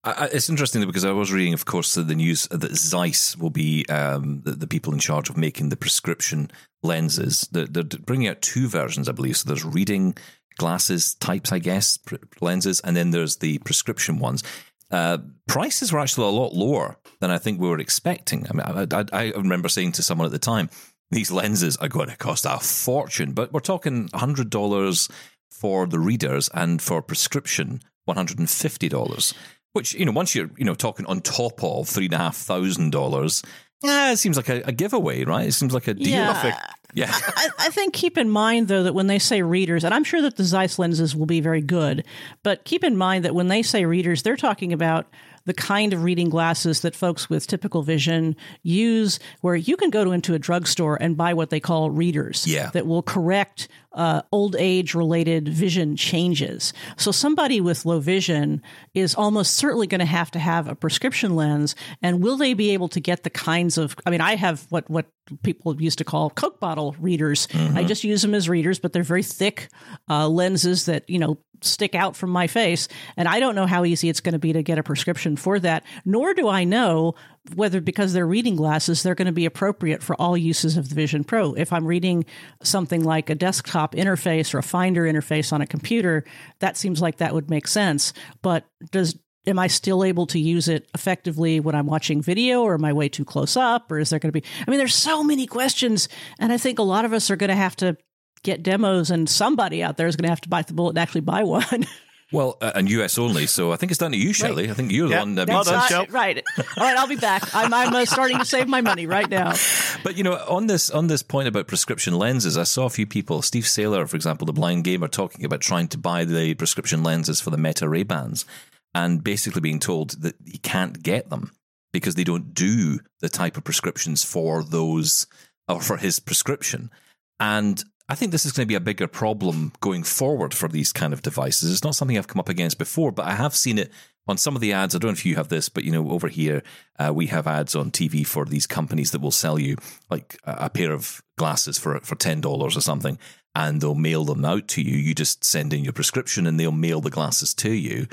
I, it's interesting because I was reading, of course, the news that Zeiss will be um, the, the, people in charge of making the prescription lenses. They're, they're, bringing out two versions, I believe. So there's reading glasses types, I guess, lenses, and then there's the prescription ones. Uh, prices were actually a lot lower than I think we were expecting. I mean, I, I, I remember saying to someone at the time, these lenses are going to cost a fortune, but we're talking $100 for the readers and for prescription, $150 which you know once you're you know talking on top of three and a half thousand dollars yeah, it seems like a, a, giveaway, right? It seems like a deal. Yeah, yeah. I, I, think keep in mind though that when they say readers, and I'm sure that the Zeiss lenses will be very good, but keep in mind that when they say readers, they're talking about the kind of reading glasses that folks with typical vision use, where you can go to, into a drugstore and buy what they call readers yeah. that will correct uh, old age related vision changes. So somebody with low vision is almost certainly going to have to have a prescription lens. And will they be able to get the kinds of? I mean, I have what what people used to call Coke bottle readers. Mm-hmm. I just use them as readers, but they're very thick uh, lenses that you know stick out from my face. And I don't know how easy it's going to be to get a prescription for that, nor do I know whether because they're reading glasses, they're going to be appropriate for all uses of the Vision Pro. If I'm reading something like a desktop interface or a Finder interface on a computer, that seems like that would make sense. But does am I still able to use it effectively when I'm watching video or am I way too close up or is there going to be I mean there's so many questions and I think a lot of us are going to have to get demos and somebody out there is going to have to bite the bullet and actually buy one. [LAUGHS] Well, uh, and US only, so I think it's down to you, Shelly. Right. I think you're the one that makes sense. Right. All right, I'll be back. I'm, I'm uh, starting to save my money right now. [LAUGHS] But you know, on this on this point about prescription lenses, I saw a few people, Steve Saylor, for example, the blind gamer, talking about trying to buy the prescription lenses for the Meta Ray Bans, and basically being told that he can't get them because they don't do the type of prescriptions for those or for his prescription. And I think this is going to be a bigger problem going forward for these kind of devices. It's not something I've come up against before, but I have seen it on some of the ads, I don't know if you have this, but you know, over here uh, we have ads on TV for these companies that will sell you like a, pair of glasses for for ten dollars or something, and they'll mail them out to you. You just send in your prescription, and they'll mail the glasses to you.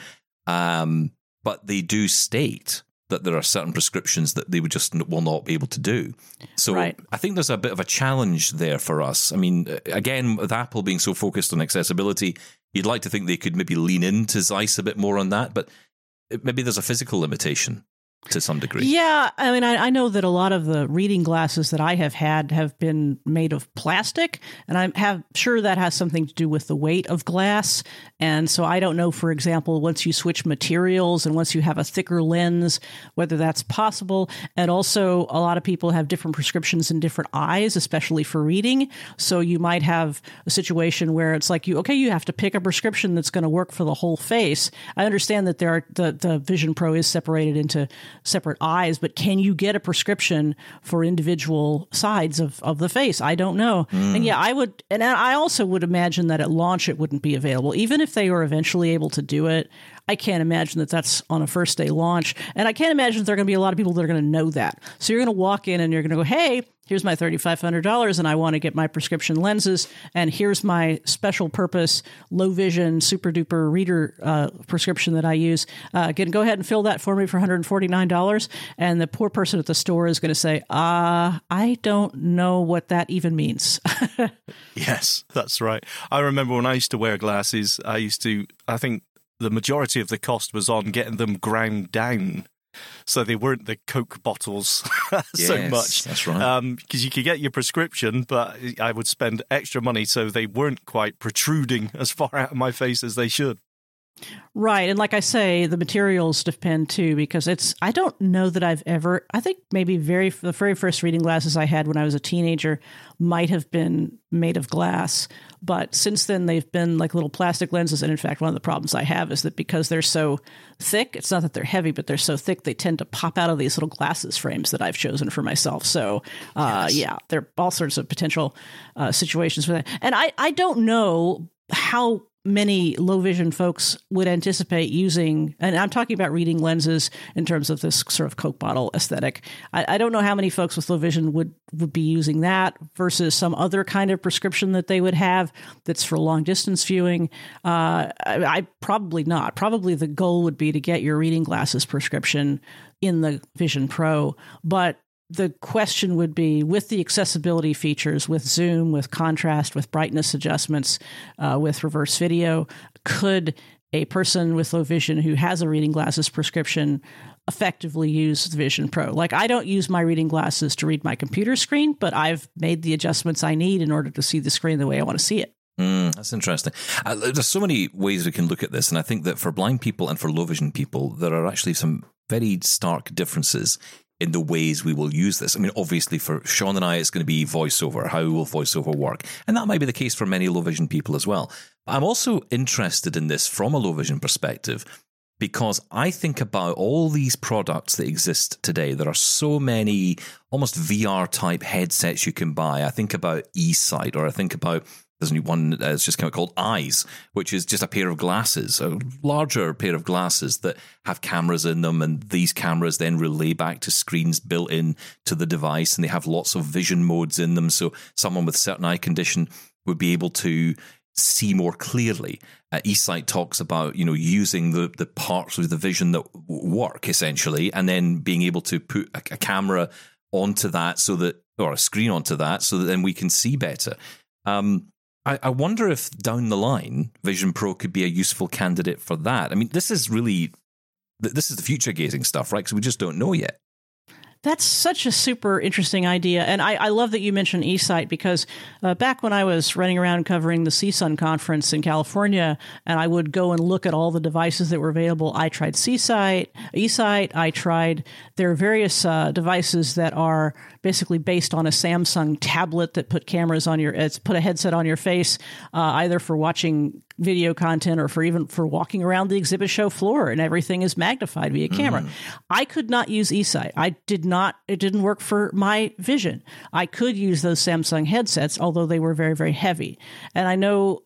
Um, but they do state that there are certain prescriptions that they would just will not be able to do. So Right. I think there's a bit of a challenge there for us. I mean, again, with Apple being so focused on accessibility, you'd like to think they could maybe lean into Zeiss a bit more on that, but maybe there's a physical limitation to some degree. Yeah, I mean, I, I know that a lot of the reading glasses that I have had have been made of plastic, and I'm have sure that has something to do with the weight of glass. And so I don't know, for example, once you switch materials and once you have a thicker lens, whether that's possible. And also, a lot of people have different prescriptions in different eyes, especially for reading. So you might have a situation where it's like you, okay, you have to pick a prescription that's going to work for the whole face. I understand that there are the the Vision Pro is separated into separate eyes, but can you get a prescription for individual sides of, of the face? I don't know. Hmm. And yeah, I would, and I also would imagine that at launch it wouldn't be available, even if they were eventually able to do it. I can't imagine that that's on a first day launch, and I can't imagine that there are going to be a lot of people that are going to know that. So you're going to walk in and you're going to go, "Hey, here's my $3,500 and I want to get my prescription lenses. And here's my special purpose low vision super duper reader uh, prescription that I use. Uh, go ahead and fill that for me for $149. And the poor person at the store is going to say, uh, I don't know what that even means. [LAUGHS] Yes, that's right. I remember when I used to wear glasses, I used to, I think the majority of the cost was on getting them ground down. So they weren't the Coke bottles [LAUGHS] so Yes, much. that's right. Um, because you could get your prescription, but I would spend extra money so they weren't quite protruding [LAUGHS] as far out of my face as they should. Right. And like I say, the materials depend too, because it's, I don't know that I've ever, I think maybe very, the very first reading glasses I had when I was a teenager might have been made of glass. But since then, they've been like little plastic lenses. And in fact, one of the problems I have is that because they're so thick, it's not that they're heavy, but they're so thick, they tend to pop out of these little glasses frames that I've chosen for myself. So, uh, yeah, there are all sorts of potential uh, situations for that. And I, I don't know how many low vision folks would anticipate using, and I'm talking about reading lenses in terms of this sort of Coke bottle aesthetic. I, I don't know how many folks with low vision would would be using that versus some other kind of prescription that they would have that's for long distance viewing. Uh, I, I probably not. Probably the goal would be to get your reading glasses prescription in the Vision Pro, but the question would be with the accessibility features, with zoom, with contrast, with brightness adjustments, uh, with reverse video, could a person with low vision who has a reading glasses prescription effectively use Vision Pro? Like, I don't use my reading glasses to read my computer screen, but I've made the adjustments I need in order to see the screen the way I want to see it. Mm, that's interesting. Uh, there's so many ways we can look at this, and I think that for blind people and for low vision people, there are actually some very stark differences in the ways we will use this. I mean, obviously, for Shaun and I, it's going to be voiceover. How will voiceover work? And that might be the case for many low vision people as well. I'm also interested in this from a low vision perspective because I think about all these products that exist today. There are so many almost VR type headsets you can buy. I think about eSight, or I think about there's a new one that's just come out called Eyes, which is just a pair of glasses, a larger pair of glasses that have cameras in them, and these cameras then relay back to screens built in to the device, and they have lots of vision modes in them. So someone with certain eye condition would be able to see more clearly. Uh, eSight talks about you know using the the parts of the vision that work essentially, and then being able to put a, a camera onto that so that or a screen onto that so that then we can see better. Um, I, I wonder if down the line Vision Pro could be a useful candidate for that. I mean, this is really this is the future gazing stuff, right? Because we just don't know yet. That's such a super interesting idea. And I, I love that you mentioned eSight because uh, back when I was running around covering the CSUN conference in California, and I would go and look at all the devices that were available, I tried CSight, eSight, I tried, there are various uh, devices that are basically based on a Samsung tablet that put cameras on your, it's put a headset on your face, uh, either for watching video content or for even for walking around the exhibit show floor and everything is magnified via camera. I could not use eSight. I did not it didn't work for my vision. I could use those Samsung headsets although they were very very heavy. And I know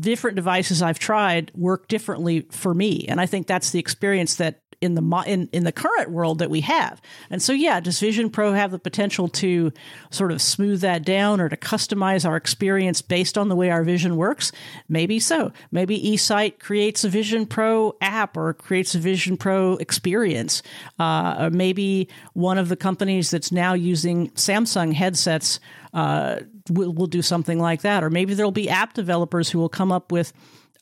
different devices I've tried work differently for me, and I think that's the experience that in the in in the current world that we have. And so, yeah, does Vision Pro have the potential to sort of smooth that down or to customize our experience based on the way our vision works? Maybe so. Maybe eSight creates a Vision Pro app or creates a Vision Pro experience. Uh, or maybe one of the companies that's now using Samsung headsets uh, will will do something like that. Or maybe there'll be app developers who will come up with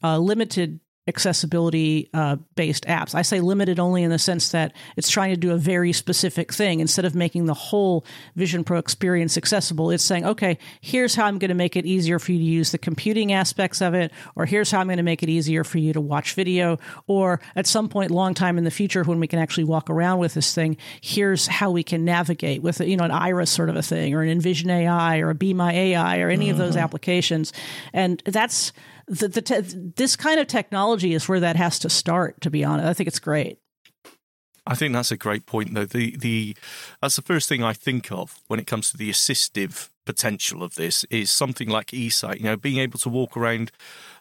uh, limited accessibility uh, based apps. I say limited only in the sense that it's trying to do a very specific thing. Instead of making the whole Vision Pro experience accessible, it's saying, okay, here's how I'm going to make it easier for you to use the computing aspects of it, or here's how I'm going to make it easier for you to watch video, or at some point, long time in the future, when we can actually walk around with this thing, here's how we can navigate with, you know, an Iris sort of a thing, or an Envision AI, or a Be My AI, or any mm-hmm. of those applications. And that's the, the te- this kind of technology is where that has to start. To be honest, I think it's great. I think that's a great point, though. The the that's the first thing I think of when it comes to the assistive potential of this is something like eSight. You know, being able to walk around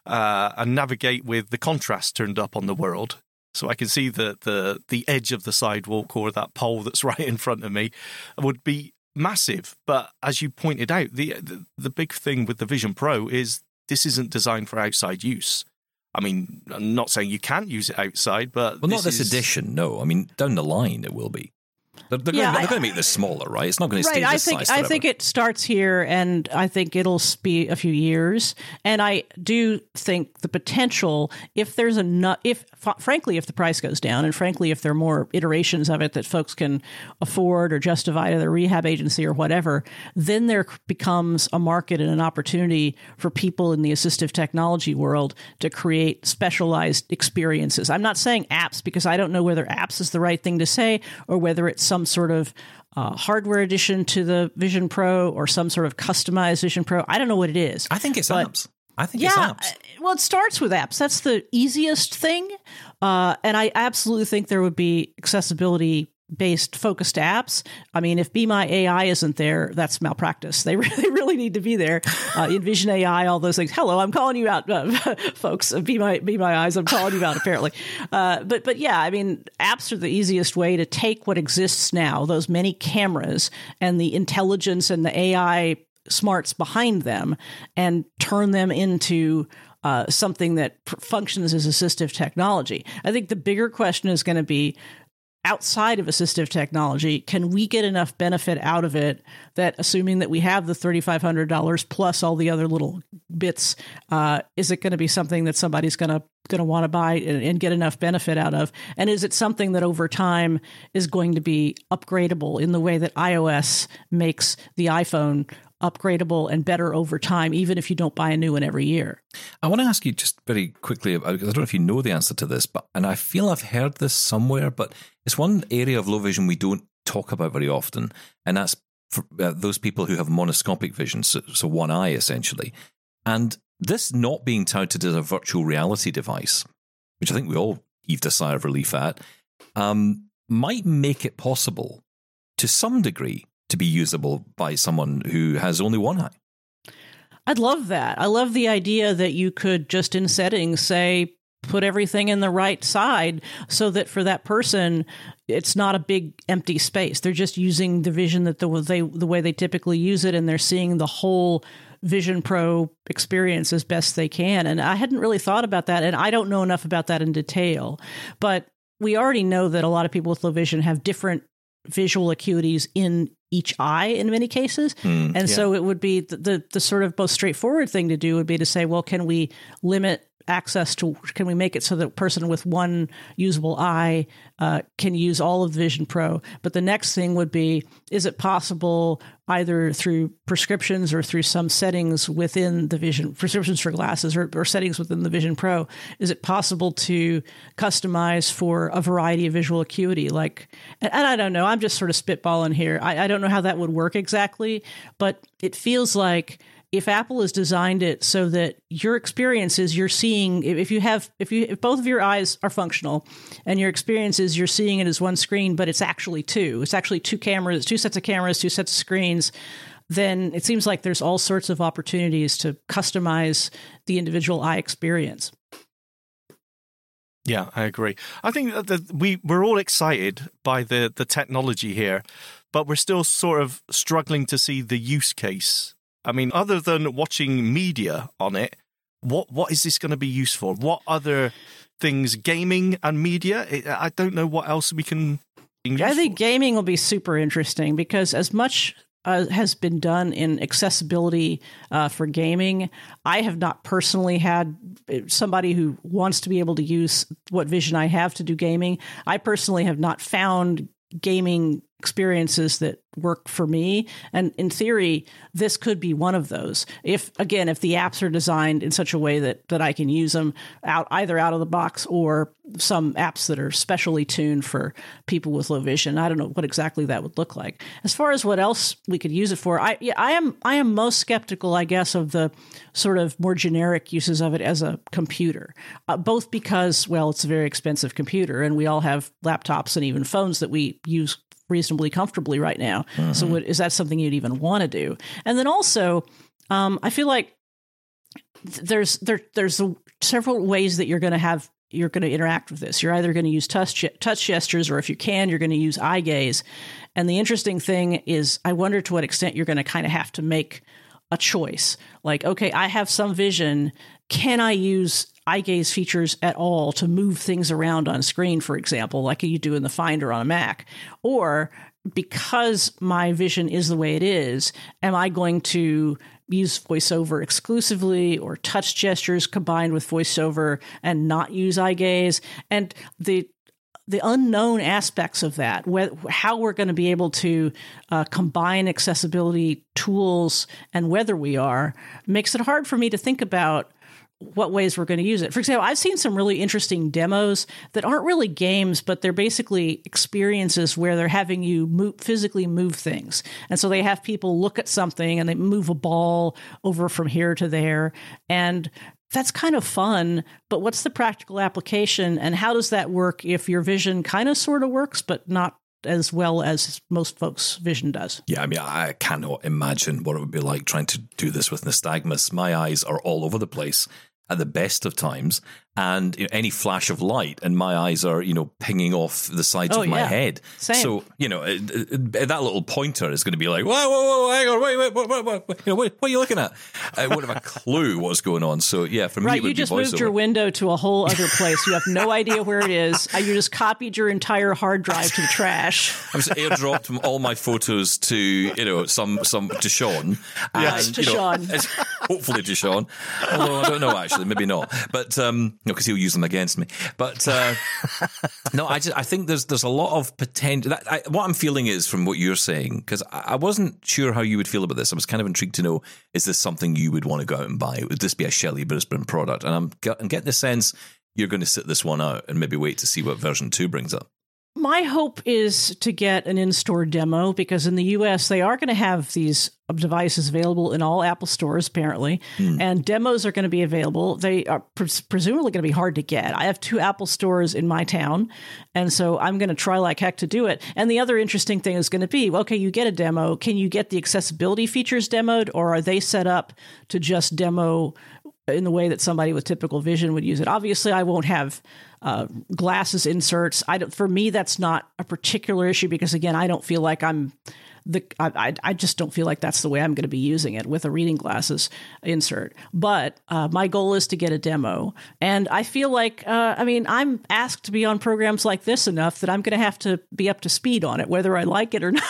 uh, and navigate with the contrast turned up on the world, so I can see the the the edge of the sidewalk or that pole that's [LAUGHS] right in front of me, would be massive. But as you pointed out, the, the the big thing with the Vision Pro is this isn't designed for outside use. I mean, I'm not saying you can't use it outside, but well, this not this is... edition. No, I mean down the line it will be. They're, they're, yeah, going, they're going, to make this smaller, right? It's not going to stay right, I think, I think it starts here, and I think it'll be a few years. And I do think the potential, if there's a, if frankly, if the price goes down, and frankly, if there are more iterations of it that folks can afford or justify to their rehab agency or whatever, then there becomes a market and an opportunity for people in the assistive technology world to create specialized experiences. I'm not saying apps because I don't know whether apps is the right thing to say or whether it's some sort of uh, hardware addition to the Vision Pro or some sort of customized Vision Pro. I don't know what it is. I think it's but, apps. I think yeah, it's apps. Uh, well, it starts with apps. That's the easiest thing. Uh, and I absolutely think there would be accessibility based focused apps. I mean, if Be My AI isn't there, that's malpractice. They [LAUGHS] really, really need to be there. Uh, Envision AI, all those things. Hello, I'm calling you out, uh, [LAUGHS] folks. Be my Be My Eyes. I'm calling you out. Apparently, uh, but but yeah, I mean, apps are the easiest way to take what exists now, those many cameras and the intelligence and the AI smarts behind them, and turn them into uh, something that pr- functions as assistive technology. I think the bigger question is going to be outside of assistive technology, can we get enough benefit out of it that, assuming that we have the $3,500 plus all the other little bits, uh, is it going to be something that somebody's going to going to want to buy and, and, get enough benefit out of? And is it something that over time is going to be upgradable in the way that iOS makes the iPhone upgradable and better over time, even if you don't buy a new one every year. I want to ask you just very quickly, because I don't know if you know the answer to this, but and I feel I've heard this somewhere, but it's one area of low vision we don't talk about very often, and that's for uh, those people who have monoscopic vision, so, so one eye essentially. And this not being touted as a virtual reality device, which I think we all heaved a sigh of relief at, um, might make it possible to some degree to be usable by someone who has only one eye. I'd love that. I love the idea that you could just in settings say, put everything in the right side so that for that person it's not a big empty space they're just using the vision that the, they, the way they typically use it and they're seeing the whole vision pro experience as best they can and i hadn't really thought about that and i don't know enough about that in detail but we already know that a lot of people with low vision have different visual acuities in each eye in many cases. Mm, and yeah. so it would be the, the, the sort of most straightforward thing to do would be to say, well, can we limit access to can we make it so that a person with one usable eye uh, can use all of vision pro? But the next thing would be is it possible either through prescriptions or through some settings within the vision prescriptions for glasses or, or settings within the vision pro is it possible to customize for a variety of visual acuity? Like and, and i don't know. I'm just sort of spitballing here. I, I don't know how that would work exactly but it feels like if Apple has designed it so that your experience is you're seeing if you have if you if both of your eyes are functional and your experience is you're seeing it as one screen but it's actually two it's actually two cameras two sets of cameras two sets of screens then it seems like there's all sorts of opportunities to customize the individual eye experience. Yeah, I agree. I think that we we're all excited by the the technology here, but we're still sort of struggling to see the use case. I mean, other than watching media on it, what what is this going to be used for? What other things, gaming and media? I don't know what else we can. I think gaming will be super interesting because as much uh, has been done in accessibility uh, for gaming. I have not personally had uh, somebody who wants to be able to use what vision I have to do gaming. I personally have not found gaming experiences that work for me. And in theory, this could be one of those. If again, if the apps are designed in such a way that that I can use them out either out of the box or some apps that are specially tuned for people with low vision. I don't know what exactly that would look like. As far as what else we could use it for, I yeah, I am I am most skeptical, I guess, of the sort of more generic uses of it as a computer. Uh, both because well, it's a very expensive computer, and we all have laptops and even phones that we use reasonably comfortably right now. Mm-hmm. So, what, is that something you'd even want to do? And then also, um, I feel like there's there there's a, several ways that you're going to have you're going to interact with this. You're either going to use touch touch gestures, or if you can, you're going to use eye gaze. And the interesting thing is, I wonder to what extent you're going to kind of have to make a choice. Like, okay, I have some vision. Can I use eye gaze features at all to move things around on screen, for example, like you do in the Finder on a Mac? Or because my vision is the way it is, am I going to use voiceover exclusively or touch gestures combined with voiceover and not use eye gaze? And the the unknown aspects of that, how we're going to be able to uh, combine accessibility tools and whether we are, makes it hard for me to think about what ways we're going to use it. For example, I've seen some really interesting demos that aren't really games, but they're basically experiences where they're having you move, physically move things. And so they have people look at something and they move a ball over from here to there. And that's kind of fun, but what's the practical application and how does that work if your vision kind of sort of works, but not as well as most folks' vision does. Yeah, I mean, I cannot imagine what it would be like trying to do this with nystagmus. My eyes are all over the place at the best of times, and you know, any flash of light, and my eyes are you know pinging off the sides oh, of my yeah. head. Same. So you know it, it, that little pointer is going to be like, whoa, whoa, whoa, hang on, wait, wait, wait, wait, wait, wait. You know, what, what, are you looking at? I wouldn't have a clue what's going on. So yeah, for me, right, you just moved your window to a whole other place. You have no [LAUGHS] idea where it is. You just copied your entire hard drive to the trash. [LAUGHS] I was airdropped all my photos to you know some some to Shaun. Yes, to you know, Shaun. Hopefully to Shaun. Although I don't know actually, maybe not. But um, no, because he'll use them against me. But uh, [LAUGHS] no, I just I think there's there's a lot of potential. That, I, what I'm feeling is from what you're saying because I, I, wasn't sure how you would feel about this. I was kind of intrigued to know is this something you would want to go out and buy? Would this be a Shelly Brisbin product? And I'm, I'm getting the sense you're going to sit this one out and maybe wait to see what version two brings up my hope is to get an in-store demo because in the US they are going to have these devices available in all Apple stores apparently, mm. and demos are going to be available. They are pres- presumably going to be hard to get. I have two Apple stores in my town, and so I'm going to try like heck to do it. And the other interesting thing is going to be, okay, you get a demo, can you get the accessibility features demoed or are they set up to just demo in the way that somebody with typical vision would use it. Obviously, I won't have uh, glasses inserts. I don't, for me, that's not a particular issue because again, I don't feel like I'm the I, I just don't feel like that's the way I'm going to be using it with a reading glasses insert. But uh, my goal is to get a demo, and I feel like uh, I mean I'm asked to be on programs like this enough that I'm going to have to be up to speed on it, whether I like it or [LAUGHS] not.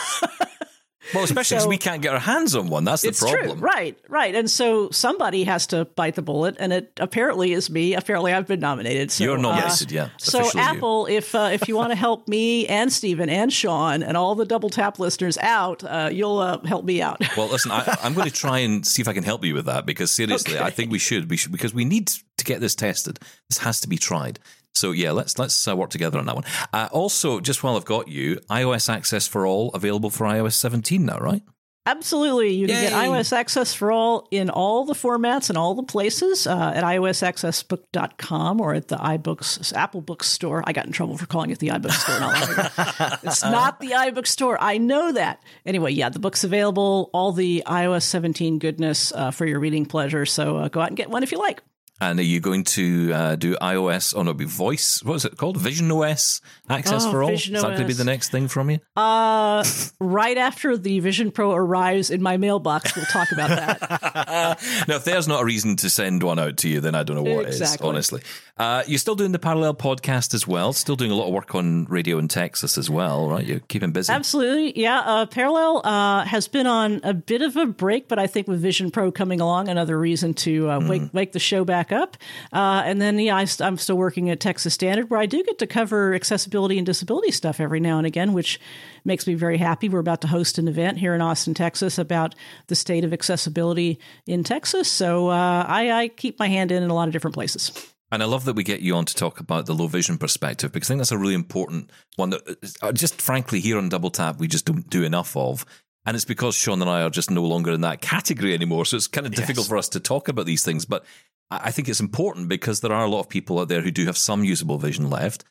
Well, especially because so, we can't get our hands on one. That's the it's problem. True. Right, right. And so somebody has to bite the bullet, and it apparently is me. Apparently, I've been nominated. So, You're nominated, uh, yeah. So, Apple, you. if uh, if you want to help me and Steven and Shaun and all the double tap listeners out, uh, you'll uh, help me out. [LAUGHS] Well, listen, I, am going to try and see if I can help you with that because seriously, okay. I think we should. We should because we need to get this tested. This has to be tried. So yeah, let's let's uh, work together on that one. Uh, also, just while I've got you, iOS access for all available for iOS 17 now, right? Absolutely. You can get iOS Access for All in all the formats and all the places uh, at iosaccessbook.com or at the iBooks Apple Books store. I got in trouble for calling it the iBooks store not [LAUGHS] it's not the iBook store. I know that. Anyway, yeah, the book's available, all the iOS 17 goodness uh, for your reading pleasure. So uh, go out and get one if you like. And are you going to uh, do iOS? Oh no, be voice. What is it called? Vision OS access Oh, for all. Vision Is that going to be the next thing from you? Uh, right after the Vision Pro arrives in my mailbox, we'll talk about that. [LAUGHS] now, if there's not a reason to send one out to you, then I don't know what is. Exactly. Honestly, uh, you're still doing the parallel podcast as well. Still doing a lot of work on radio in Texas as well, right? You're keeping busy. Absolutely. Yeah. Uh, Parallel uh, has been on a bit of a break, but I think with Vision Pro coming along, another reason to uh, wake, wake the show back up. Uh, and then, yeah, I, I'm still working at Texas Standard, where I do get to cover accessibility and disability stuff every now and again, which makes me very happy. We're about to host an event here in Austin, Texas, about the state of accessibility in Texas. So uh, I, I keep my hand in in a lot of different places. And I love that we get you on to talk about the low vision perspective because I think that's a really important one that, uh, just frankly, here on Double Tap, we just don't do enough of. And it's because Shaun and I are just no longer in that category anymore. So it's kind of difficult for us to talk about these things. But I I think it's important because there are a lot of people out there who do have some usable vision left.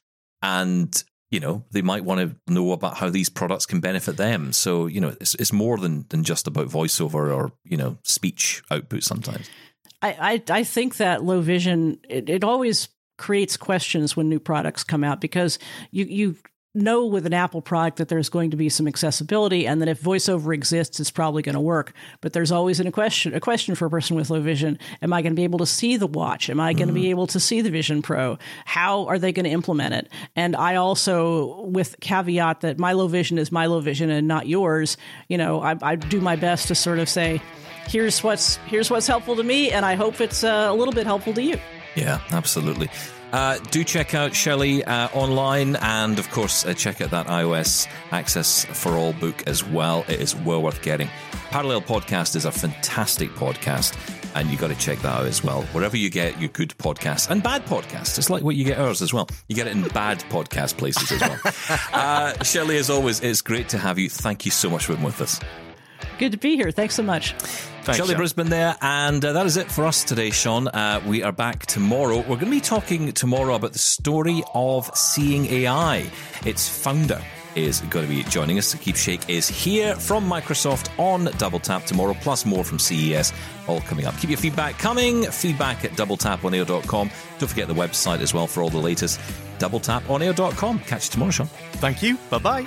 And, you know, they might want to know about how these products can benefit them. So, you know, it's, it's more than, than just about voiceover or, you know, speech output sometimes. I, I, I think that low vision it, it always creates questions when new products come out because you you know with an Apple product that there's going to be some accessibility and that if voiceover exists it's probably going to work. But there's always a question a question for a person with low vision. Am I going to be able to see the watch? Am I going to be able to see the Vision Pro? How are they going to implement it? And I also with caveat that my low vision is my low vision and not yours you know I, I do my best to sort of say here's what's here's what's helpful to me and i hope it's uh, a little bit helpful to you. Yeah, absolutely. Uh, do check out Shelly uh, online and, of course, uh, check out that iOS Access for All book as well. It is well worth getting. Parallel Podcast is a fantastic podcast, and you got to check that out as well. Wherever you get your good podcasts and bad podcasts, it's like what you get ours as well. You get it in bad podcast places as well. [LAUGHS] Uh, Shelly, as always, it's great to have you. Thank you so much for being with us. Good to be here thanks so much Thanks, Shelly Shaun. Brisbin there, and uh, that is it for us today, Shaun. Uh, we are back tomorrow. We're going to be talking tomorrow about the story of Seeing AI. Its founder is going to be joining us. Saqib Shaikh is here from Microsoft on Double Tap tomorrow, plus more from CES, all coming up. Keep your feedback coming. Feedback at doubletaponair.com. Don't forget the website as well for all the latest. Doubletaponair.com. Catch you tomorrow, Shaun. Thank you. Bye bye.